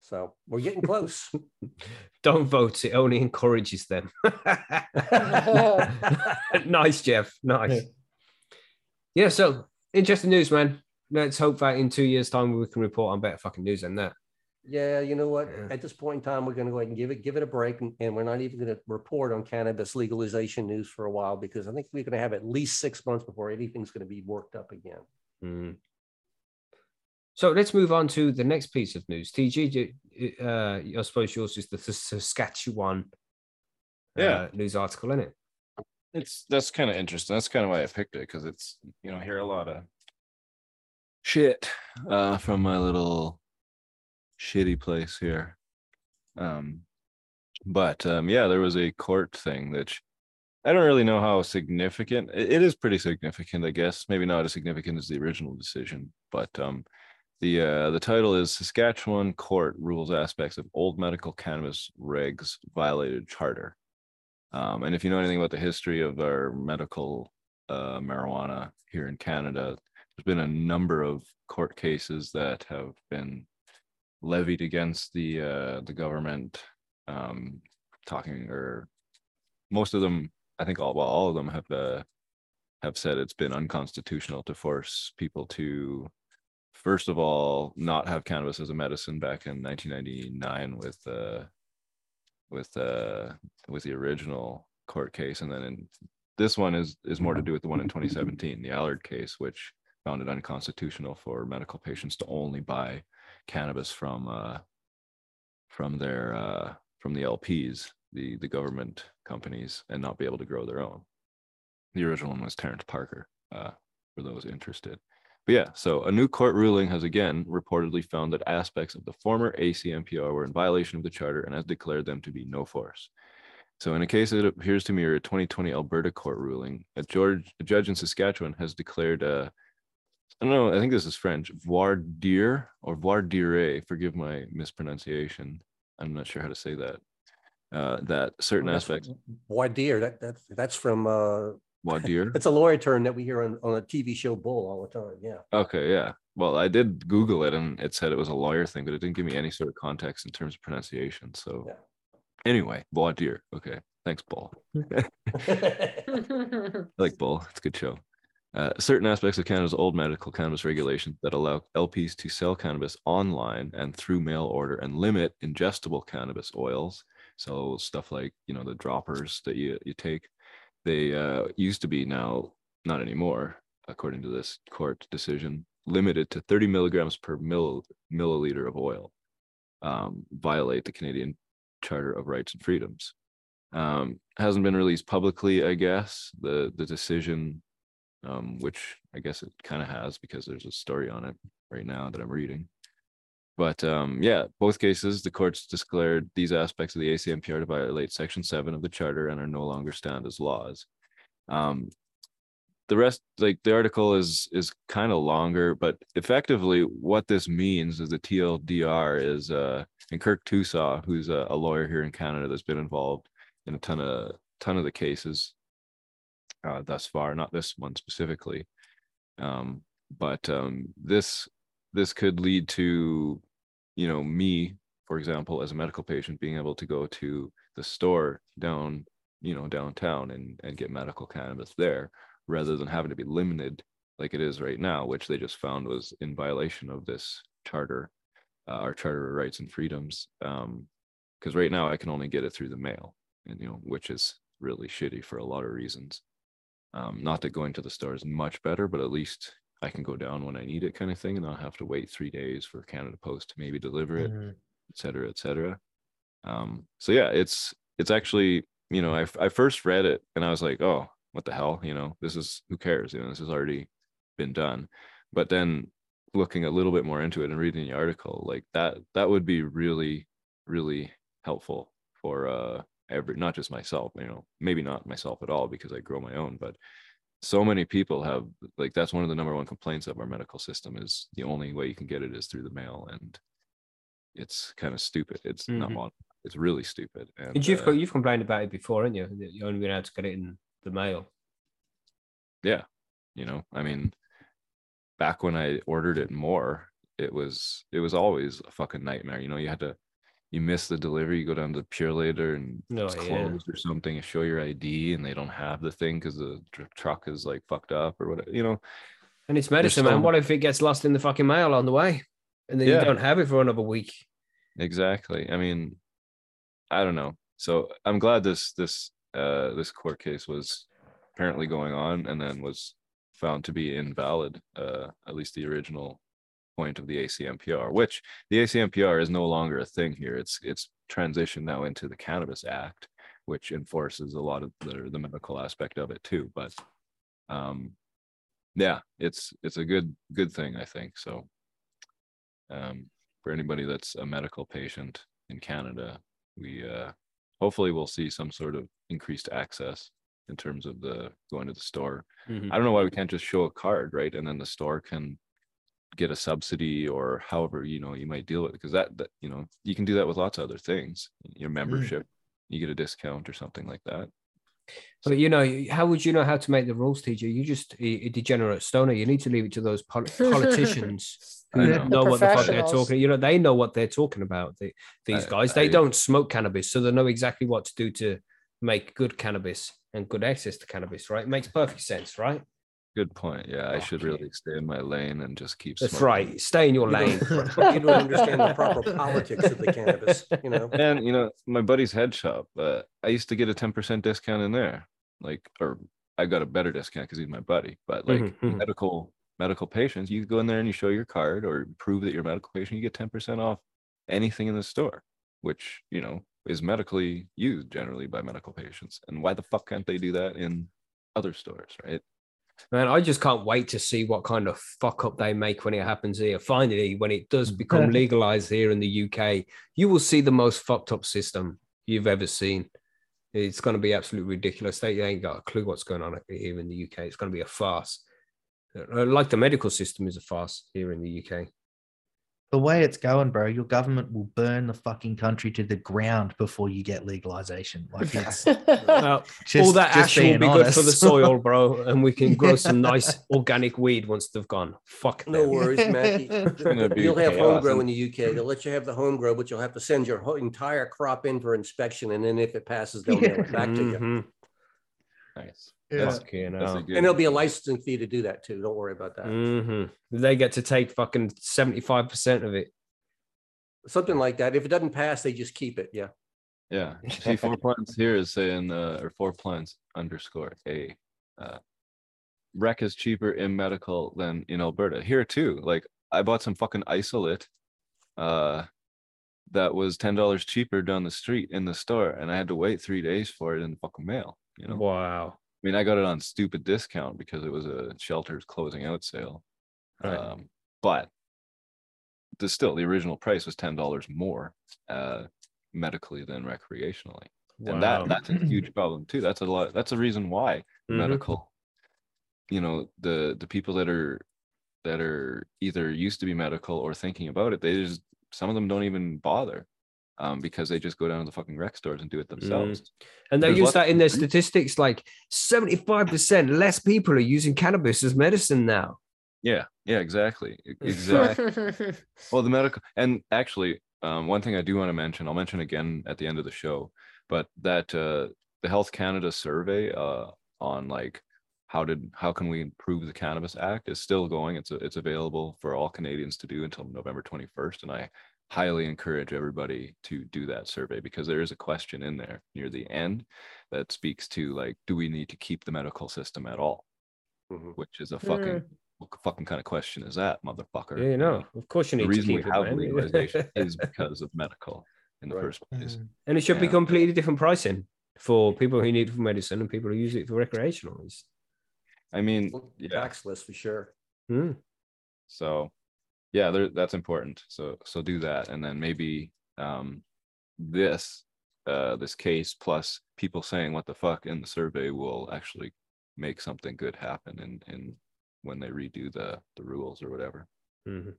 So we're getting close. Don't vote; it only encourages them. nice, Jeff. Nice. Yeah. So interesting news, man. Let's hope that in two years' time we can report on better fucking news than that. Yeah, you know what? Yeah. At this point in time, we're going to go ahead and give it give it a break, and, and we're not even going to report on cannabis legalization news for a while because I think we're going to have at least six months before anything's going to be worked up again. Mm. So let's move on to the next piece of news. TG, uh, I suppose yours is the Saskatchewan uh, Yeah. news article, isn't it? it's that's kind of interesting. That's kind of why I picked it because it's you know hear a lot of shit uh, from my little shitty place here. Um, but um, yeah, there was a court thing that I don't really know how significant. It, it is pretty significant, I guess. Maybe not as significant as the original decision, but um, the uh, the title is Saskatchewan Court rules aspects of old medical cannabis regs violated charter. Um, and if you know anything about the history of our medical uh, marijuana here in Canada, there's been a number of court cases that have been levied against the uh, the government, um, talking or most of them, I think all well, all of them have uh, have said it's been unconstitutional to force people to first of all not have cannabis as a medicine back in 1999 with uh, with uh with the original court case, and then in this one is is more to do with the one in 2017, the Allard case, which found it unconstitutional for medical patients to only buy cannabis from uh, from their uh, from the LPs, the the government companies, and not be able to grow their own. The original one was Terrence Parker, uh, for those interested. But yeah, so a new court ruling has again reportedly found that aspects of the former ACMPR were in violation of the charter and has declared them to be no force. So in a case that appears to mirror a 2020 Alberta court ruling, a, George, a judge in Saskatchewan has declared uh, I don't know, I think this is French, voir dire or voir dire, forgive my mispronunciation. I'm not sure how to say that. Uh, that certain That's- aspects, Voir dire, that, that, that's from, uh, voir dire. it's a lawyer term that we hear on, on a TV show Bull all the time, yeah. Okay, yeah. Well, I did Google it and it said it was a lawyer thing, but it didn't give me any sort of context in terms of pronunciation. So, Yeah. anyway, voir dire. Okay, thanks, Paul. I like Bull. It's a good show. Uh, certain aspects of Canada's old medical cannabis regulations that allow LPs to sell cannabis online and through mail order and limit ingestible cannabis oils. So stuff like you know the droppers that you you take, they uh, used to be now not anymore, according to this court decision, limited to 30 milligrams per mill, milliliter of oil. Um, violate the Canadian Charter of Rights and Freedoms um hasn't been released publicly i guess the the decision um which i guess it kind of has because there's a story on it right now that i'm reading. But um yeah both cases the courts declared these aspects of the acmpr to violate section 7 of the charter and are no longer stand as laws. Um the rest like the article is is kind of longer but effectively what this means is the tldr is uh and kirk Tousaw, who's a, a lawyer here in canada that's been involved in a ton of ton of the cases uh, thus far, not this one specifically. Um, but um, this this could lead to, you know, me, for example, as a medical patient, being able to go to the store down, you know, downtown and and get medical cannabis there, rather than having to be limited like it is right now, which they just found was in violation of this charter, uh, our charter of rights and freedoms. Um, because right now I can only get it through the mail and you know which is really shitty for a lot of reasons um not that going to the store is much better but at least i can go down when i need it kind of thing and not have to wait three days for canada post to maybe deliver it Mhm. et cetera et cetera. Um so yeah it's it's actually you know I, I first read it and i was like oh what the hell you know this is who cares? You know this has already been done. But then looking a little bit more into it and reading the article like that that would be really really helpful for uh every not just myself you know maybe not myself at all because i grow my own but so many people have like that's one of the number one complaints of our medical system is the only way you can get it is through the mail and it's kind of stupid it's not Mhm. mod it's really stupid and, And you've uh, got, you've complained about it before, haven't you? That you only been able to get it in the mail. yeah you know i mean back when i ordered it more it was it was always a fucking nightmare you know you had to you miss the delivery you go down to Purolator and No, it's yeah. closed or something and show your id and they don't have the thing because the tr- truck is like fucked up or whatever you know And it's medicine, so- man. What if it gets lost in the fucking mail on the way, and then Yeah. you don't have it for another week? exactly i mean i don't know so i'm glad this this uh this court case was apparently going on and then was found to be invalid uh at least the original point of the acmpr which the acmpr is no longer a thing here it's it's transitioned now into the cannabis act which enforces a lot of the, the medical aspect of it too but um yeah it's it's a good good thing i think so um for anybody that's a medical patient in Canada, we uh, hopefully we'll see some sort of increased access in terms of the going to the store. Mhm. I don't know why we can't just show a card, right? And then the store can get a subsidy or however you know you might deal with it because that, that you know you can do that with lots of other things. Your mm. membership, you get a discount or something like that. But you know, how would you know how to make the rules, TJ? You just a, a degenerate stoner. You need to leave it to those pol- politicians who know. know, The what the fuck they're talking. You know, they know what they're talking about. They, these I- guys, they I- don't smoke cannabis, so they know exactly what to do to make good cannabis and good access to cannabis. Right? It makes perfect sense, right? Good point. Yeah, I should really stay in my lane and just keep. That's smoking. right. Stay in your You lane. don't, you don't understand the proper politics of the cannabis, you know? And you know, my buddy's head shop. Uh, I used to get a ten percent discount in there, like, or I got a better discount because he's my buddy. But like Mhm, mhm. medical medical patients, you go in there and you show your card or prove that you're a medical patient, you get ten percent off anything in the store, which you know is medically used generally by medical patients. And why the fuck can't they do that in other stores, right? Man, I just can't wait to see what kind of fuck up they make when it happens here. Finally, when it does become legalized here in the UK, you will see the most fucked up system you've ever seen. It's going to be absolutely ridiculous. They ain't got a clue what's going on here in the UK. It's going to be a farce. Uh, Like the medical system is a farce here in the UK. The way it's going, bro, your government will burn the fucking country to the ground before you get legalization. Like it's Well, just, all that just ash will being be good for the soil, bro, and we can grow some nice organic weed once they've gone. Fuck No worries, Mackie. You'll have home grow in the UK. They'll let you have the home grow, but you'll have to send your entire crop in for inspection. And then if it passes, they'll mail it back to you. Mm-hmm. Nice. Yeah. That's, Fucking that's hell. good. And there'll be a licensing fee to do that too. Don't worry about that. Mhm. They get to take fucking 75% of it. Something like that. If it doesn't pass, they just keep it. Yeah. Yeah. See, four plants here is saying, uh, or four plants underscore a. Uh, rec is cheaper in medical than in Alberta. Here too. Like I bought some fucking isolate, uh, that was ten dollars cheaper down the street in the store, and I had to wait three days for it in the fucking mail. You know, Wow. I mean, I got it on stupid discount because it was a shelter's closing out sale. Right. Um, but the still the original price was ten dollars more uh medically than recreationally. And that that's a huge problem too. That's a lot that's a reason why Mhm. medical, you know, the the people that are that are either used to be medical or thinking about it, they just some of them don't even bother. Um, because they just go down to the fucking rec stores and do it themselves. And they There's use that in their statistics like 75% less people are using cannabis as medicine now. Yeah, yeah, exactly. Exactly. Well, the medical and actually, um, one thing I do want to mention, I'll mention again at the end of the show, but that uh, the Health Canada survey uh, on like how did how can we improve the Cannabis Act is still going. It's it's available for all Canadians to do until November twenty first, and I highly encourage everybody to do that survey because there is a question in there near the end that speaks to like, do we need to keep the medical system at all? Mhm. Which is a fucking what fucking kind of question is that, motherfucker? Yeah, you know, of course you the need to reason we it, have man. legalization is because of medical in the Right. first place. and it should be completely different pricing for people who need it for medicine and people who use it for recreational. It's- I mean, Well, yeah. Tax list for sure. Hmm. So, yeah, there, that's important. So, so do that, and then maybe um, this, uh, this case plus people saying what the fuck in the survey will actually make something good happen, in in when they redo the the rules or whatever. Mhm.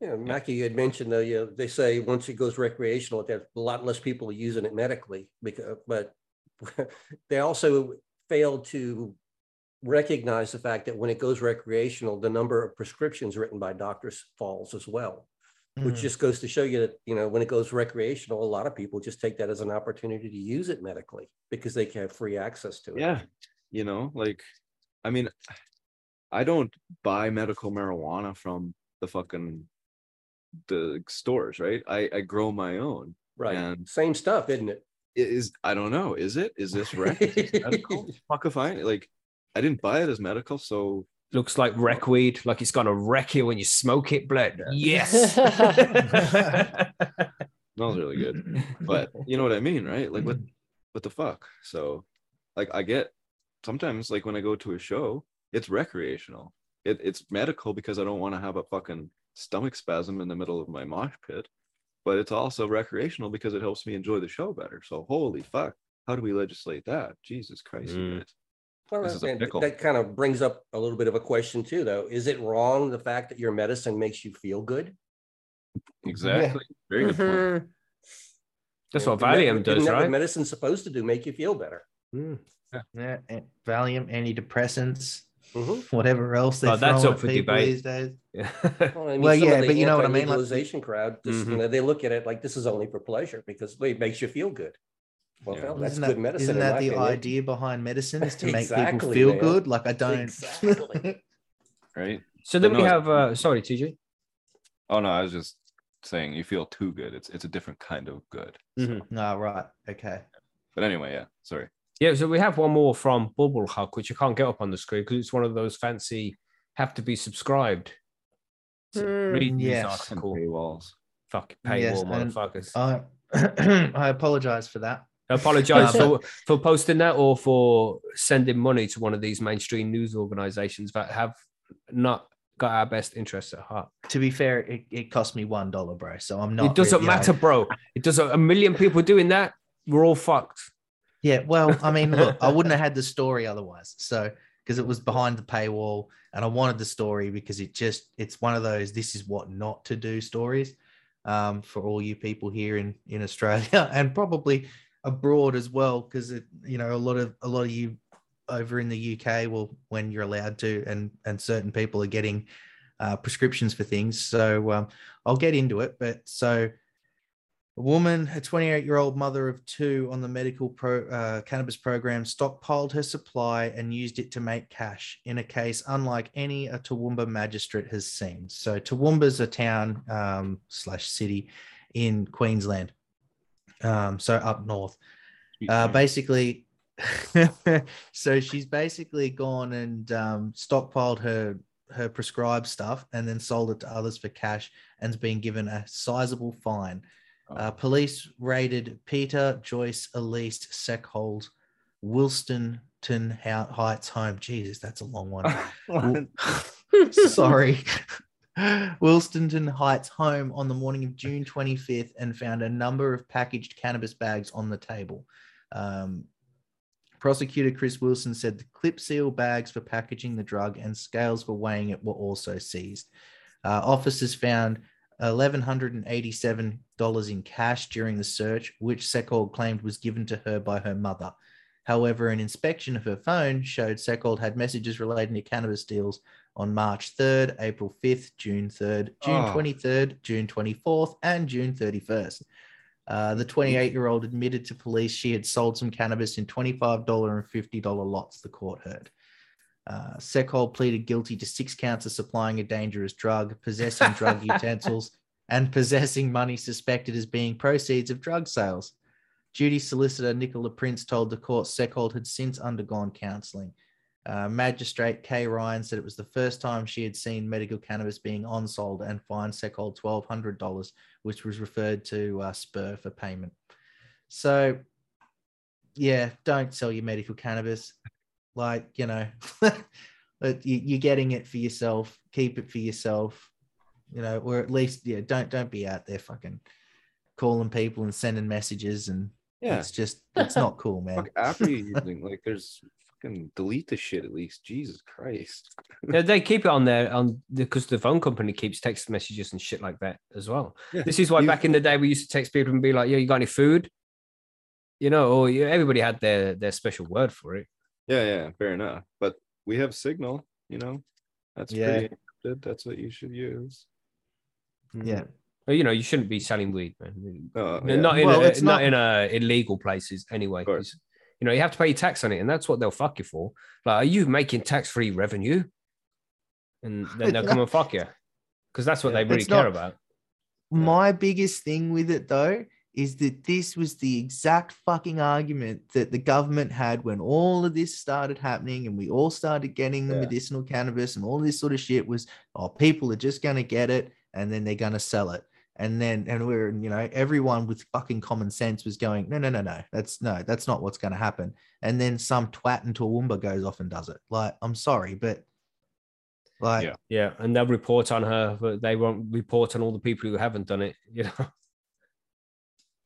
Yeah, Mackie, you had mentioned though, you know, they say once it goes recreational, there's a lot less people using it medically because, but they also failed to recognize the fact that when it goes recreational, the number of prescriptions written by doctors falls as well. Which Mm. just goes to show you that, you know, when it goes recreational, a lot of people just take that as an opportunity to use it medically because they can have free access to it. Yeah, you know, like, I mean, I don't buy medical marijuana from the fucking the stores, right? I I grow my own. Right. And- Same stuff, isn't it? It is I don't know. Is it? Is this right? Is medical? Fuck if I like. I didn't buy it as medical, so Looks like wreck weed, like it's gonna wreck you when you smoke it, blood. Yes. smells really good. But you know what I mean, right? Like what what the fuck? So like I get sometimes like when I go to a show, it's recreational. It, it's medical because I don't want to have a fucking stomach spasm in the middle of my mosh pit. But it's also recreational because it helps me enjoy the show better. So holy fuck. How do we legislate that? Jesus Christ. you Mm. Guys. Well, This is a pickle. that kind of brings up a little bit of a question too, though. Is it wrong the fact that your medicine makes you feel good? Exactly. Very good point. Mhm. That's You know, what isn't that- Valium does, that what right? Medicine's supposed to do, make you feel better. Mm. Yeah, and Valium, antidepressants, Mhm. whatever else they Oh, that's up for debate. these days. Yeah. Well, I mean, Well, yeah, but you know what I mean, like- anti-legalization crowd, just, you Mhm. know, they look at it like this is only for pleasure because it makes you feel good. Well, Yeah. that's isn't good that, medicine. isn't that the opinion. idea behind medicine is to make people feel man. good? Like I don't. Exactly. right? So then But we no, have. Uh, sorry, TJ. Oh no, I was just saying you feel too good. It's it's a different kind of good. Mhm. no, right. Okay. But anyway, yeah. Sorry. Yeah, so we have one more from Bubble Huck, which you can't get up on the screen because it's one of those fancy have to be subscribed. to Hmm. read Yes. Article. paywalls. Fuck paywall Yes, and- motherfuckers. I I apologize for that. I apologize for, for posting that or for sending money to one of these mainstream news organizations that have not got our best interests at heart. To be fair, it, it cost me one dollar, bro. So I'm not. it doesn't really- you know- matter, bro. It doesn't. A million people doing that, we're all fucked. Yeah, well, I mean, look, I wouldn't have had the story otherwise. So because it was behind the paywall, and I wanted the story because it just it's one of those this is what not to do stories um, for all you people here in in Australia and probably abroad as well because it you know a lot of a lot of you over in the UK well when you're allowed to and and certain people are getting uh, prescriptions for things so um, I'll get into it but so a woman, a 28 year old mother of two on the medical pro, uh, cannabis program, stockpiled her supply and used it to make cash in a case unlike any a Toowoomba magistrate has seen. So, Toowoomba's a town um, slash city in Queensland, um, so up north. Uh, basically, so she's basically gone and um, stockpiled her her prescribed stuff and then sold it to others for cash and's been given a sizable fine. Uh, police raided Peter Joyce Elise Seckhold Wilsonton Heights home. Jesus, that's a long one. Sorry. Wilsonton Heights home on the morning of June 25th and found a number of packaged cannabis bags on the table. Um, prosecutor Chris Wilson said the clip seal bags for packaging the drug and scales for weighing it were also seized. Uh, officers found $1,187 in cash during the search, which Seckhold claimed was given to her by her mother. However, an inspection of her phone showed Seckhold had messages relating to cannabis deals on March 3rd, April 5th, June 3rd, June Oh. 23rd, June 24th, and June 31st. Uh, the 28 year old admitted to police she had sold some cannabis in $25 and $50 lots, the court heard. Uh, Seckhold pleaded guilty to six counts of supplying a dangerous drug, possessing drug utensils, and possessing money suspected as being proceeds of drug sales. Duty solicitor Nicola Prince told the court Seckhold had since undergone counselling. Uh, Magistrate Kay Ryan said it was the first time she had seen medical cannabis being on sold and fined Seckhold $1,200, which was referred to uh, SPER for payment. So, yeah, don't sell your medical cannabis. Like, you know, you, you're getting it for yourself. Keep it for yourself, you know, or at least, yeah, don't don't be out there fucking calling people and sending messages and Yeah. it's just it's not cool, man. Fuck are you using? Like there's fucking delete the shit at least. Jesus Christ. Yeah, they keep it on there on because the phone company keeps text messages and shit like that as well. Yeah. This is why You- back in the day we used to text people and be like, "Yeah, you got any food?" You know, or yeah, everybody had their their special word for it. Yeah, yeah, fair enough. But we have Signal, you know. That's Yeah. pretty encrypted. That's what you should use. Hmm. Yeah. Well, you know, you shouldn't be selling weed, man. Oh, yeah. Not in Well, a, it's not, not- in a illegal places anyway. course. You know, you have to pay your tax on it, and that's what they'll fuck you for. Like, are you making tax free revenue? And then they'll come and fuck you because that's what Yeah. they really care not- about. My biggest thing with it though is that this was the exact fucking argument that the government had when all of this started happening and we all started getting the Yeah. medicinal cannabis and all this sort of shit was oh people are just going to get it and then they're going to sell it and then and we're you know everyone with fucking common sense was going no no no no that's no that's not what's going to happen and then some twat in Toowoomba goes off and does it like i'm sorry but like Yeah. Yeah, and they'll report on her, but they won't report on all the people who haven't done it. You know.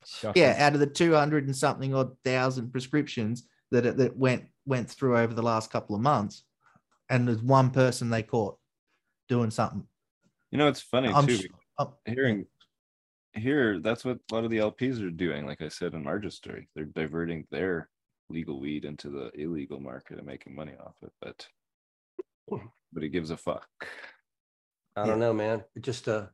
Shocking. yeah out of the 200 and something odd thousand prescriptions that that went went through over the last couple of months and there's one person they caught doing something You know, it's funny I'm too. sh- I'm- hearing here, that's what a lot of the LPs are doing. Like I said in Marge's story, they're diverting their legal weed into the illegal market and making money off it. But but he gives a fuck. I don't know, man. It just uh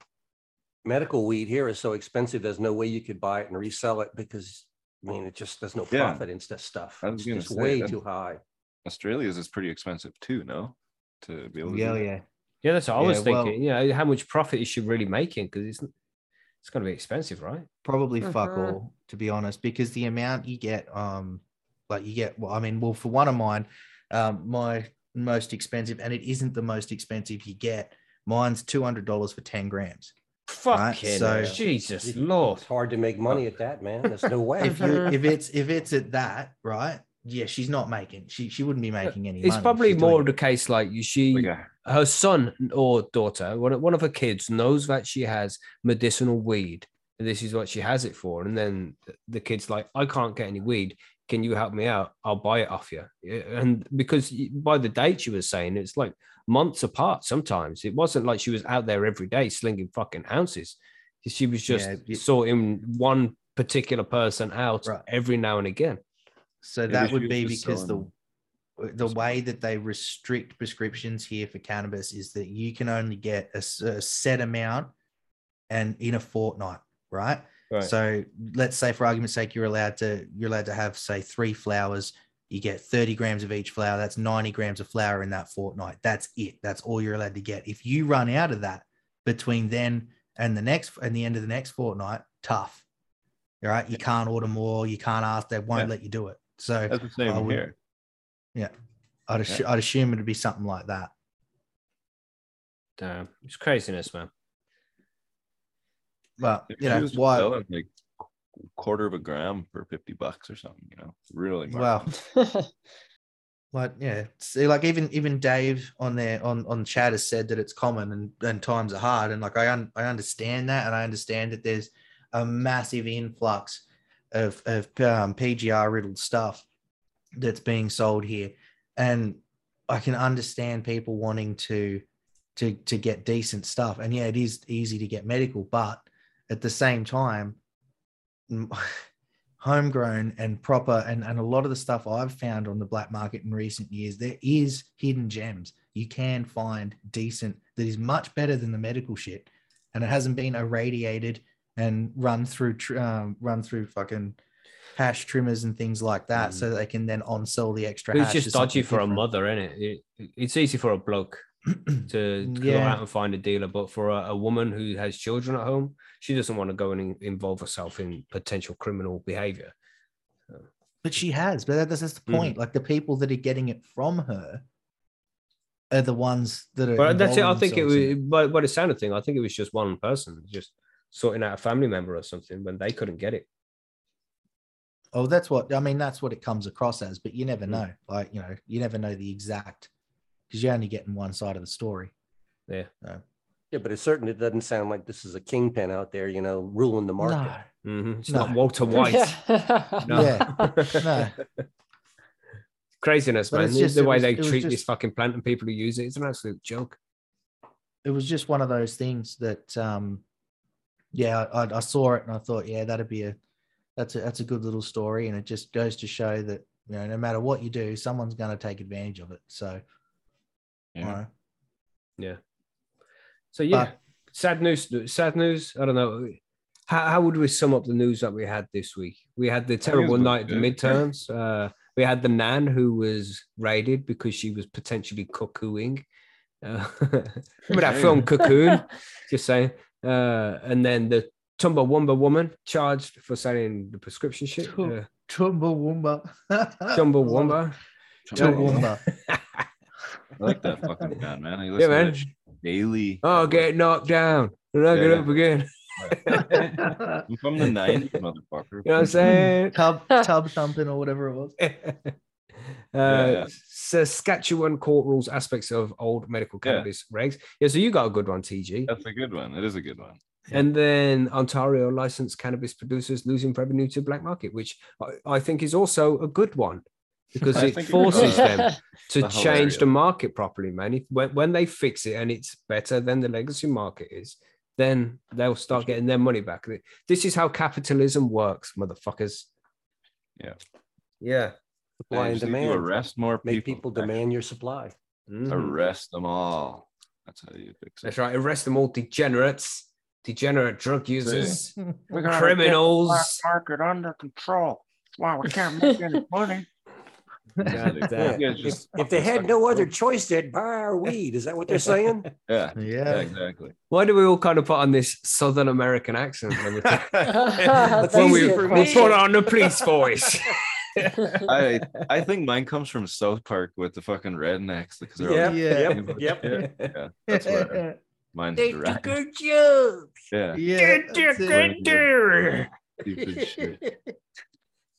medical weed here is so expensive. There's no way you could buy it and resell it because I mean, it just there's no Yeah. profit in this stuff. It's just say, way too high. Australia's is pretty expensive too, no? To be able to. Yeah, yeah. Yeah, that's what I was Yeah, well- thinking. Yeah, how much profit is she really making? Because it's it's going to be expensive, right? Probably fuck Mhm. all, to be honest, because the amount you get, um, like you get, well, I mean, well, for one of mine, um, my most expensive, and it isn't the most expensive you get. Mine's two hundred dollars for ten grams. Fucking so- Jesus It- Lord. It's hard to make money at that, man. There's no way. If you, if it's if it's at that, right? Yeah, she's not making. She she wouldn't be making any. It's money probably she's more doing the case like you- she, Like oh, her son or daughter, one of, one of her kids knows that she has medicinal weed. And this is what she has it for. And then the kid's like, I can't get any weed. Can you help me out? I'll buy it off you. And because by the date she was saying, it's like months apart sometimes. It wasn't like she was out there every day slinging fucking ounces. She was just Yeah, you- sorting one particular person out Right. every now and again. So Maybe that would be because the selling the way that they restrict prescriptions here for cannabis is that you can only get a set amount and in a fortnight, right? Right. So let's say for argument's sake, you're allowed to you're allowed to have say three flowers. You get 30 grams of each flower. That's 90 grams of flower in that fortnight. That's it. That's all you're allowed to get. If you run out of that between then and the next and the end of the next fortnight, tough. All right. You can't order more. You can't ask. They won't Yeah. let you do it. So That's the same I would- here. I'd, assu- I'd assume it'd be something like that. Damn. It's craziness, man. Well, If you know why? selling, like quarter of a gram for 50 bucks or something, you know, really. Well, market. like yeah, see, like even even Dave on there on on chat has said that it's common and and times are hard, and like I un, I understand that, and I understand that there's a massive influx of of um, PGR riddled stuff that's being sold here, and I can understand people wanting to to to get decent stuff, and yeah, it is easy to get medical, but at the same time, homegrown and proper and, and a lot of the stuff I've found on the black market in recent years, there is hidden gems. You can find decent that is much better than the medical shit. And it hasn't been irradiated and run through tr- um, run through fucking hash trimmers and things like that, so that they can then on sell the extra. It's hash just dodgy for a mother, isn't it? it? It's easy for a bloke to, to go out and find a dealer, but for a, a woman who has children at home, she doesn't want to go and in- involve herself in potential criminal behavior. But she has. But that- that's just the Mhm. point. Like the people that are getting it from her are the ones that are. But that's it. I think it was, But by the sound of thing, I think it was just one person just sorting out a family member or something when they couldn't get it. Oh, that's what I mean. That's what it comes across as, but you never Mm. know. Like you know, you never know the exact because you're only getting one side of the story. Yeah. Yeah, but it certainly doesn't sound like this is a kingpin out there, you know, ruling the market. Mhm. It's No. not Walter White. Yeah. No. Yeah. No. Craziness, But man. The- just- the way was- they it was treat this fucking plant and people who use it, it's an absolute joke. It was just one of those things that, um, yeah, I, I saw it and I thought, yeah, that'd be a that's a that's a good little story, and it just goes to show that you know, no matter what you do, someone's going to take advantage of it. So, you Yeah. know, Yeah. So yeah, But- sad news. Sad news. I don't know. How, how would we sum up the news that we had this week? We had the terrible night at the midterms. Uh, we had the nan who was raided because she was potentially cuckooing. Uh, remember that film Cocoon? Just saying. Uh, and then the Chumbawamba woman charged for selling the prescription shit. Uh, Chumbawamba. Chumbawamba. Chumbawamba. I like that fucking man, man. I Yeah, man. to daily. Oh, get knocked down. And I Yeah, get up again. I'm from the 90s, motherfucker. You know what I'm saying? tub tub thumping or whatever it was. uh, yeah. Saskatchewan court rules aspects of old medical Yeah. cannabis regs. Yeah, so you got a good one, TG. That's a good one. It is a good one. And then Ontario licensed cannabis producers losing revenue to black market, which I, I think is also a good one because it think it forces them to That's change hilarious. the market properly, man. If, when, when they fix it and it's better than the legacy market is, then they'll start getting their money back. This is how capitalism works, motherfuckers. Yeah. Yeah. Supply They and just need to demand. Arrest more people. Make people. people demand your supply. Mhm. Arrest them all. That's how you fix it. That's right. Arrest them all, degenerates, degenerate drug users, We gotta get criminals. Black market under control. why we can't make any money. Yeah, Yeah, that- yeah, If, just if they had no other choice, they'd buy our weed. Is that what they're saying? yeah, yeah, Yeah. exactly. Why do we all kind of put on this Southern American accent when we, That's when we, we put on the police voice? I I think mine comes from South Park with the fucking rednecks because they're Yep, all, Yeah. yep, yep. yeah, yeah, that's where mine's derived. good job. Yeah, Yeah, that's it. stupid shit.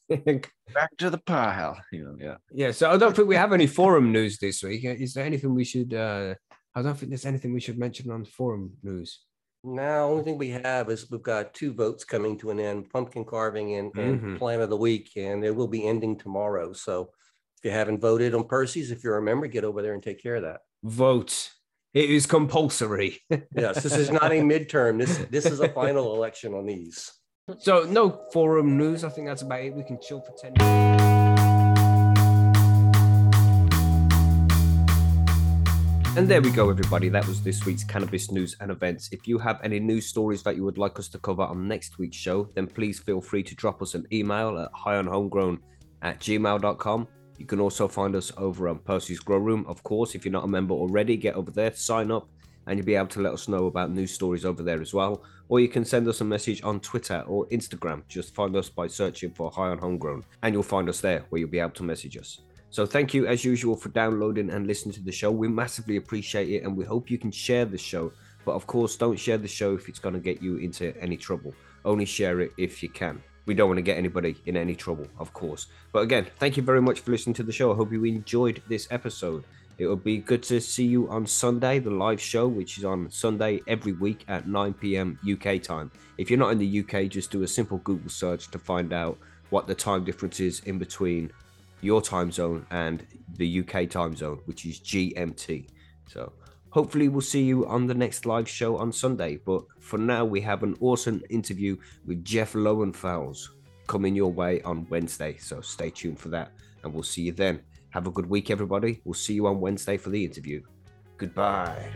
Back to the pile, you know. Yeah, yeah, so I don't think we have any forum news this week. Is there anything we should? uh I don't think there's anything we should mention on forum news. Now, only thing we have is we've got two votes coming to an end, pumpkin carving and, and Mhm. plan of the week, and it will be ending tomorrow. So if you haven't voted on Percy's, if you're a member, get over there and take care of that. Vote. It is compulsory. Yes, this is not a midterm. This, this is a final election on these. So no forum news. I think that's about it. We can chill for ten. minutes. And there we go, everybody. That was this week's cannabis news and events. If you have any news stories that you would like us to cover on next week's show, then please feel free to drop us an email at highonhomegrown at gmail.com. You can also find us over on Percy's Grow Room. Of course, if you're not a member already, get over there, sign up, and you'll be able to let us know about news stories over there as well. Or you can send us a message on Twitter or Instagram. Just find us by searching for High on Homegrown, and you'll find us there where you'll be able to message us. So thank you as usual for downloading and listening to the show. We massively appreciate it, and we hope you can share the show. But of course, don't share the show if it's going to get you into any trouble. Only share it if you can. We don't want to get anybody in any trouble, of course. But again, thank you very much for listening to the show. I hope you enjoyed this episode. It will be good to see you on Sunday, the live show, which is on Sunday every week at 9 p.m. UK time. If you're not in the UK, just do a simple Google search to find out what the time difference is in between your time zone and the UK time zone, which is GMT. So hopefully we'll see you on the next live show on Sunday. But for now, we have an awesome interview with Jeff Lowenfels coming your way on Wednesday. So stay tuned for that, and we'll see you then. Have a good week, everybody. We'll see you on Wednesday for the interview. Goodbye.